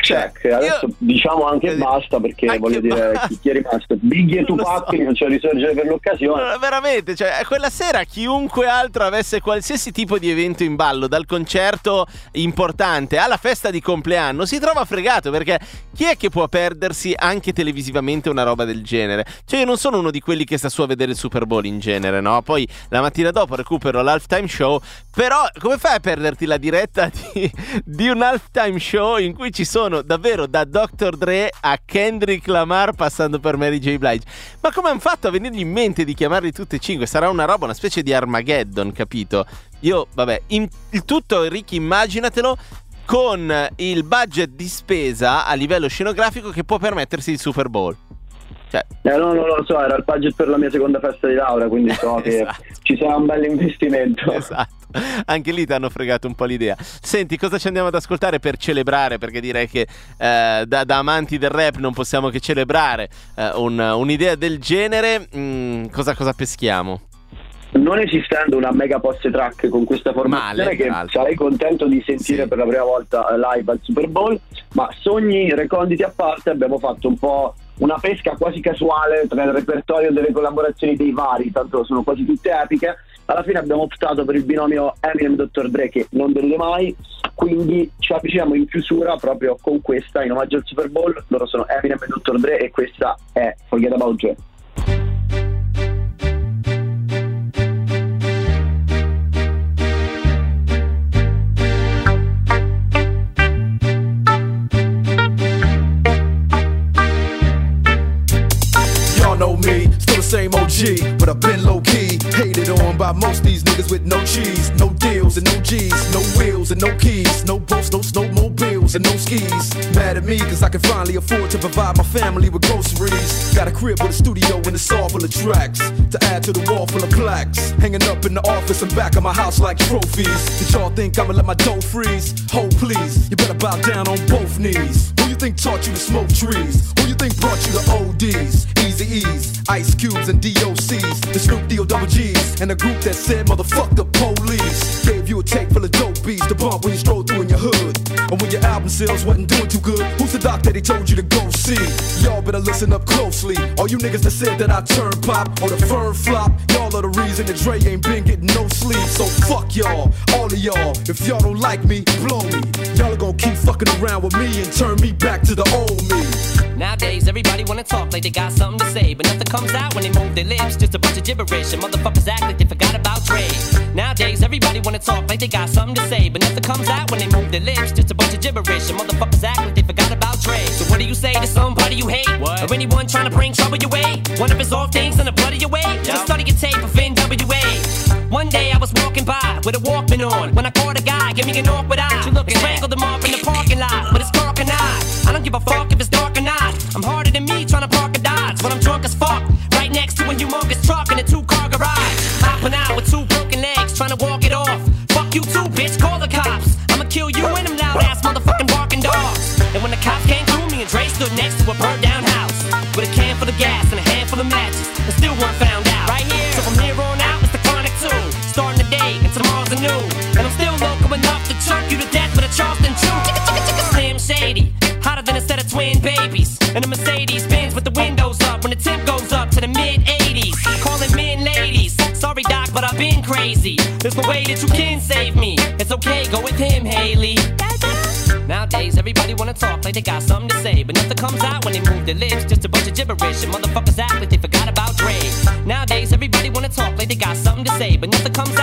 Check. Adesso diciamo anche basta perché voglio dire chi, chi è rimasto. (laughs) Biggie e Tupac che non c'è risorgere per l'occasione. No, veramente, cioè, quella sera chiunque altro avesse qualsiasi tipo di evento in ballo, dal concerto importante alla festa di compleanno, si trova fregato perché chi è che può perdersi anche televisivamente una roba del genere? Cioè, io non sono uno di quelli che sta su a vedere il Super Bowl in genere, no? Poi la mattina dopo recupero l'halftime show, però come fai a perderti la diretta di, di un halftime show in cui ci sono davvero da Dr. Dre a Kendrick Lamar passando per Mary J. Blige? Ma come hanno fatto a venirgli in mente di chiamarli tutti e cinque? Sarà una roba, una specie di Armageddon, capito? Io, vabbè, in- il tutto, Ricky, immaginatelo con il budget di spesa a livello scenografico che può permettersi il Super Bowl. Cioè, Eh, no, non lo so, era il budget per la mia seconda festa di laurea, quindi so (laughs) che Esatto. ci sarà un bel investimento. Esatto. Anche lì ti hanno fregato un po' l'idea. Senti, cosa ci andiamo ad ascoltare per celebrare? Perché direi che eh, da, da amanti del rap non possiamo che celebrare eh, un- un'idea del genere. Mm, cosa, cosa peschiamo? Non esistendo una mega posse track con questa formazione Male, che sarei contento di sentire per la prima volta eh, live al Super Bowl, ma sogni reconditi a parte abbiamo fatto un po' una pesca quasi casuale tra il repertorio delle collaborazioni dei vari, tanto sono quasi tutte epiche. Alla fine abbiamo optato per il binomio Eminem-Dr. Dre che non delude mai, quindi ci avviciniamo in chiusura proprio con questa in omaggio al Super Bowl. Loro sono Eminem e Dr. Dre e questa è Forget About Dre. But I've been low key. Hated on by most these niggas with no cheese, no deals and no G's, no wheels and no keys, no boats, no snowmobiles and no skis. Mad at me cause I can finally afford to provide my family with groceries. Got a crib with a studio and a saw full of tracks to add to the wall full of plaques. Hanging up in the office and back of my house like trophies. Did y'all think I'ma let my dough freeze? Hold please, you better bow down on both knees. Who you think taught you to smoke trees? Who you think brought you to ODs? Easy E's, Ice Cubes, and DOCs. The Snoop D-O double G's. And the group that said, motherfuck the police. Gave you a tape full of dope beats to bump when you stroll through in your hood. And when your album sales wasn't doing too good, who's the doc that he told you to go see? Y'all better listen up closely. All you niggas that said that I turn pop or the firm flop, y'all are the reason that Dre ain't been getting no sleep. So fuck y'all, all of y'all. If y'all don't like me, blow me. Y'all are gonna keep fucking around with me and turn me back to the old me. Nowadays, everybody wanna talk like they got something to say, but nothing comes out when they move their lips. Just a bunch of gibberish, and motherfuckers act like they forgot about Dre. Nowadays, everybody wanna talk like they got something to say, but nothing comes out when they move their lips. Just a bunch of gibberish, and motherfuckers act like they forgot about Dre. So what do you say to somebody you hate, what? or anyone trying to bring trouble your way? One of his off things in the blood of your way. Just study your tape of NWA. One day I was walking by with a Walkman on when I caught a guy, give me an awkward eye. and strangled him off in the parking lot with his cork and eye. I don't give a fuck I'm harder than me trying to park a Dodge when I'm drunk as fuck. There's no way that you can save me. It's okay, go with him, Haley. Nowadays, everybody wanna talk like they got something to say, but nothing comes out when they move their lips. Just a bunch of gibberish, and motherfuckers act like they forgot about Dre. Nowadays, everybody wanna talk like they got something to say, but nothing comes out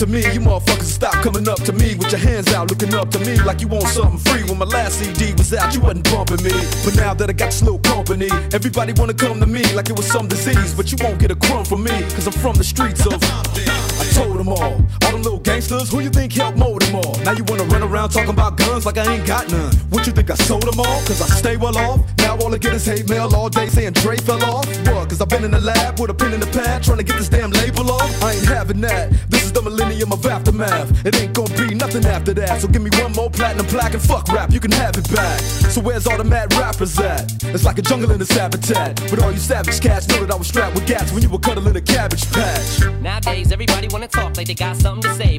to me, you motherfuckers stop coming up to me with your hands out, looking up to me like you want something free. When my last CD was out, you wasn't bumping me. But now that I got slow company, everybody wanna come to me like it was some disease. But you won't get a crumb from me, cause I'm from the streets of. I told them all, all them little gangsters, who you think helped mold them all? Now you wanna run around talking about guns like I ain't got none. What you think I sold them all? Cause I stay well off. Now all I get is hate mail all day saying Dre fell off. What? Cause I've been in the lab with a pen in the pad trying to get this damn label off. I ain't having that. This is the millennium of aftermath. It ain't gonna be nothing after that. So give me one more platinum plaque and fuck rap, you can have it back. So where's all the mad rappers at? It's like a jungle in this habitat. But all you savage cats know that I was strapped with gas when you were cuddling a cabbage patch. Nowadays, everybody wanna talk like they got something to say,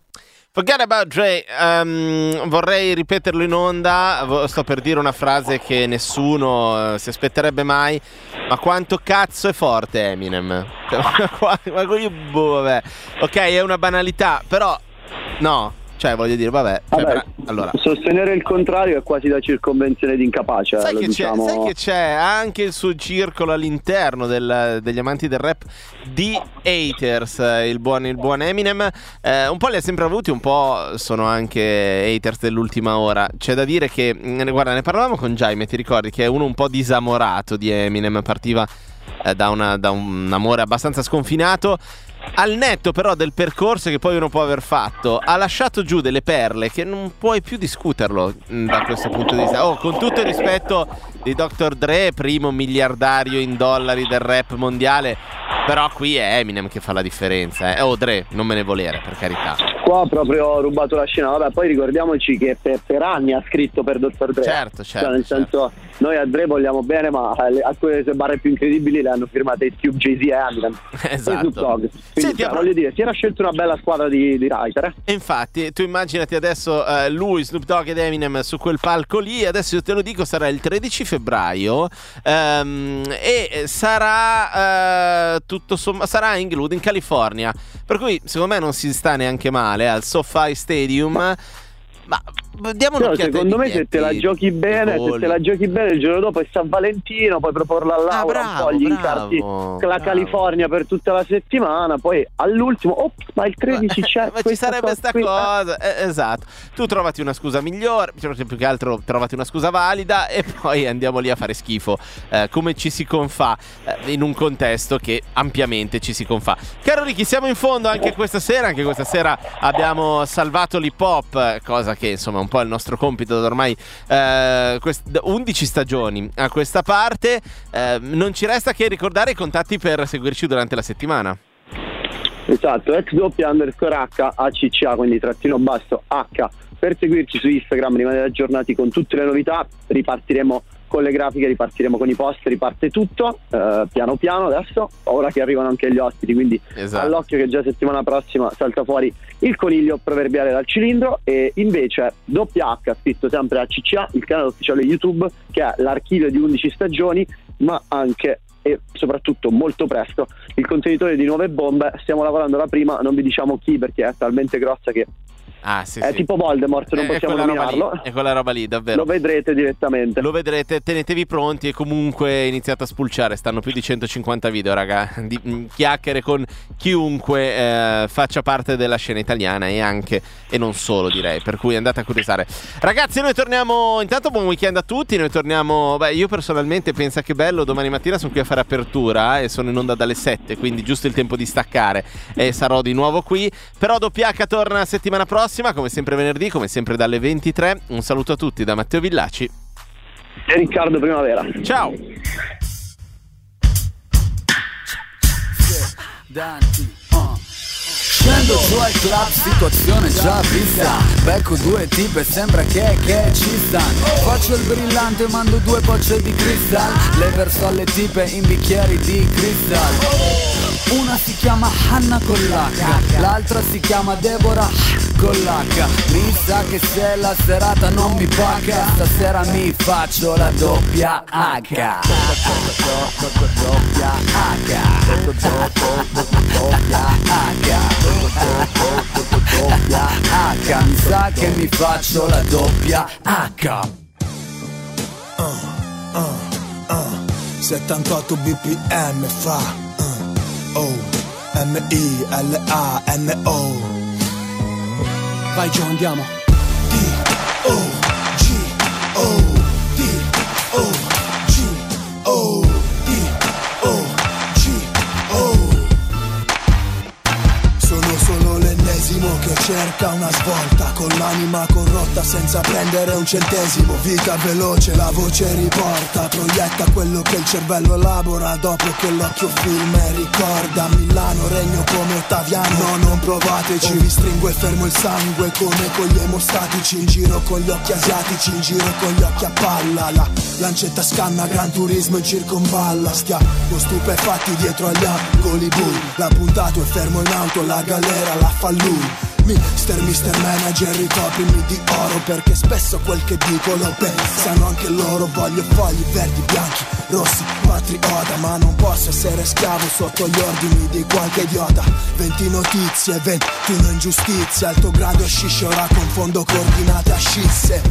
Forget about Dre, um, vorrei ripeterlo in onda, sto per dire una frase che nessuno eh, si aspetterebbe mai, ma quanto cazzo è forte Eminem? (laughs) boh. Ok, è una banalità, però no, cioè voglio dire, vabbè, cioè, Vabbè, bra- allora... Sostenere il contrario è quasi da circonvenzione di incapace. Sai che, diciamo. c'è, sai che c'è anche il suo circolo all'interno del- degli amanti del rap di haters, il buon, il buon Eminem. Eh, un po' li ha sempre avuti, un po' sono anche haters dell'ultima ora. C'è da dire che, mm, guarda, ne parlavamo con Jaime, ti ricordi che è uno un po' disamorato di Eminem, partiva eh, da, una- da un amore abbastanza sconfinato. Al netto però del percorso che poi uno può aver fatto, ha lasciato giù delle perle che non puoi più discuterlo mh, da questo punto di vista. Oh, con tutto il rispetto di Dr. Dre, primo miliardario in dollari del rap mondiale, però qui è Eminem che fa la differenza. Eh. Oh, Dre, non me ne volere, per carità. Qua proprio ho rubato la scena. Vabbè, poi ricordiamoci che per, per anni ha scritto per Dr. Dre. Certo, certo, Cioè, nel senso, noi a Dre vogliamo bene, ma le- alcune delle barre più incredibili le hanno firmate Cube, Jay-Z e Eminem. (laughs) Esatto. Quindi, Senti, cioè, voglio dire, si era scelto una bella squadra di, di writer. eh. E infatti, tu immaginati adesso eh, lui, Snoop Dogg ed Eminem su quel palco lì. Adesso io te lo dico, sarà il 13 febbraio. ehm, e sarà eh, tutto somma- sarà in Inglewood, in California. Per cui, secondo me, non si sta neanche male al SoFi Stadium. Ma diamo Però un'occhiata secondo me se te la giochi bene, se te la giochi bene il giorno dopo è San Valentino, puoi proporla a Laura, Ah, bravo, un po' gli bravo, incarti la bravo. California per tutta la settimana, poi all'ultimo, ops, ma il 13 c'è. (laughs) Ma ci sarebbe sta qui, cosa, eh, esatto. Tu trovati una scusa migliore, più che altro trovati una scusa valida e (laughs) poi andiamo lì a fare schifo, eh, come ci si confà eh, in un contesto che ampiamente ci si confà. Caro Ricky, siamo in fondo anche questa sera, anche questa sera abbiamo salvato l'hip hop, eh, cosa che insomma un po' il nostro compito da ormai eh, quest- da 11 stagioni a questa parte. Eh, non ci resta che ricordare i contatti per seguirci durante la settimana. Esatto, ex doppia underscore H ACCA, quindi trattino basso H. Per seguirci su Instagram, rimanere aggiornati con tutte le novità, ripartiremo con le grafiche, ripartiremo con i post, riparte tutto, eh, piano piano adesso, ora che arrivano anche gli ospiti, quindi Esatto. all'occhio che già settimana prossima salta fuori il coniglio proverbiale dal cilindro e invece doppia H, scritto sempre ACCA, il canale ufficiale YouTube che è l'archivio di 11 stagioni, ma anche e soprattutto molto presto il contenitore di nuove bombe. Stiamo lavorando la prima, non vi diciamo chi perché è talmente grossa che Ah, sì, è sì. tipo Voldemort, non È- possiamo lì, nominarlo. È quella roba lì, davvero. Lo vedrete direttamente. Lo vedrete, tenetevi pronti e comunque iniziate a spulciare, stanno più di 150 video, raga, (laughs) di mm, chiacchiere con chiunque eh, faccia parte della scena italiana e anche, e non solo direi, per cui andate a curiosare. Ragazzi, noi torniamo, intanto buon weekend a tutti, noi torniamo, beh io personalmente pensa che bello, domani mattina sono qui a fare apertura e sono in onda dalle 7, quindi giusto il tempo di staccare e sarò di nuovo qui, però WH torna settimana prossima. Prossima, come sempre venerdì, come sempre dalle 23. Un saluto a tutti da Matteo Villaci e Riccardo Primavera. Ciao. Scendo giù al club, situazione già vista Becco due tipe, sembra che, che ci stanno Faccio il brillante, mando due bocce di cristal Le verso alle tipe in bicchieri di cristal una si chiama Hanna con l'H, l'altra si chiama Deborah con l'H. Mi sa che se la serata non mi paga, stasera mi faccio la doppia H. Doppia H. Doppia H. Doppia H. Mi sa che mi faccio la doppia H. Uh, uh, uh. 78 bpm fa O-M-I-L-A-N-O Vai Gio andiamo. D-O-G-O-D-O-G-O cerca una svolta Con l'anima corrotta senza prendere un centesimo. Vita veloce, la voce riporta Proietta quello che il cervello elabora Dopo che l'occhio film e ricorda. Milano regno come Ottaviano. No, non provateci, vi stringo e fermo il sangue Come con gli emostatici. In giro con gli occhi asiatici In giro con gli occhi a palla. La lancetta scanna, gran turismo in circonvalla. Stiamo stupefatti dietro agli angoli bui L'ha puntato e fermo in auto, la galera la fa lui Mister, mister manager, ricoprimi di oro Perché spesso quel che dico lo pensano anche loro. Voglio fogli verdi, bianchi, rossi, patriota Ma non posso essere schiavo sotto gli ordini di qualche idiota. 20 notizie, 21 ingiustizie Alto grado scisce, ora confondo coordinate a scisse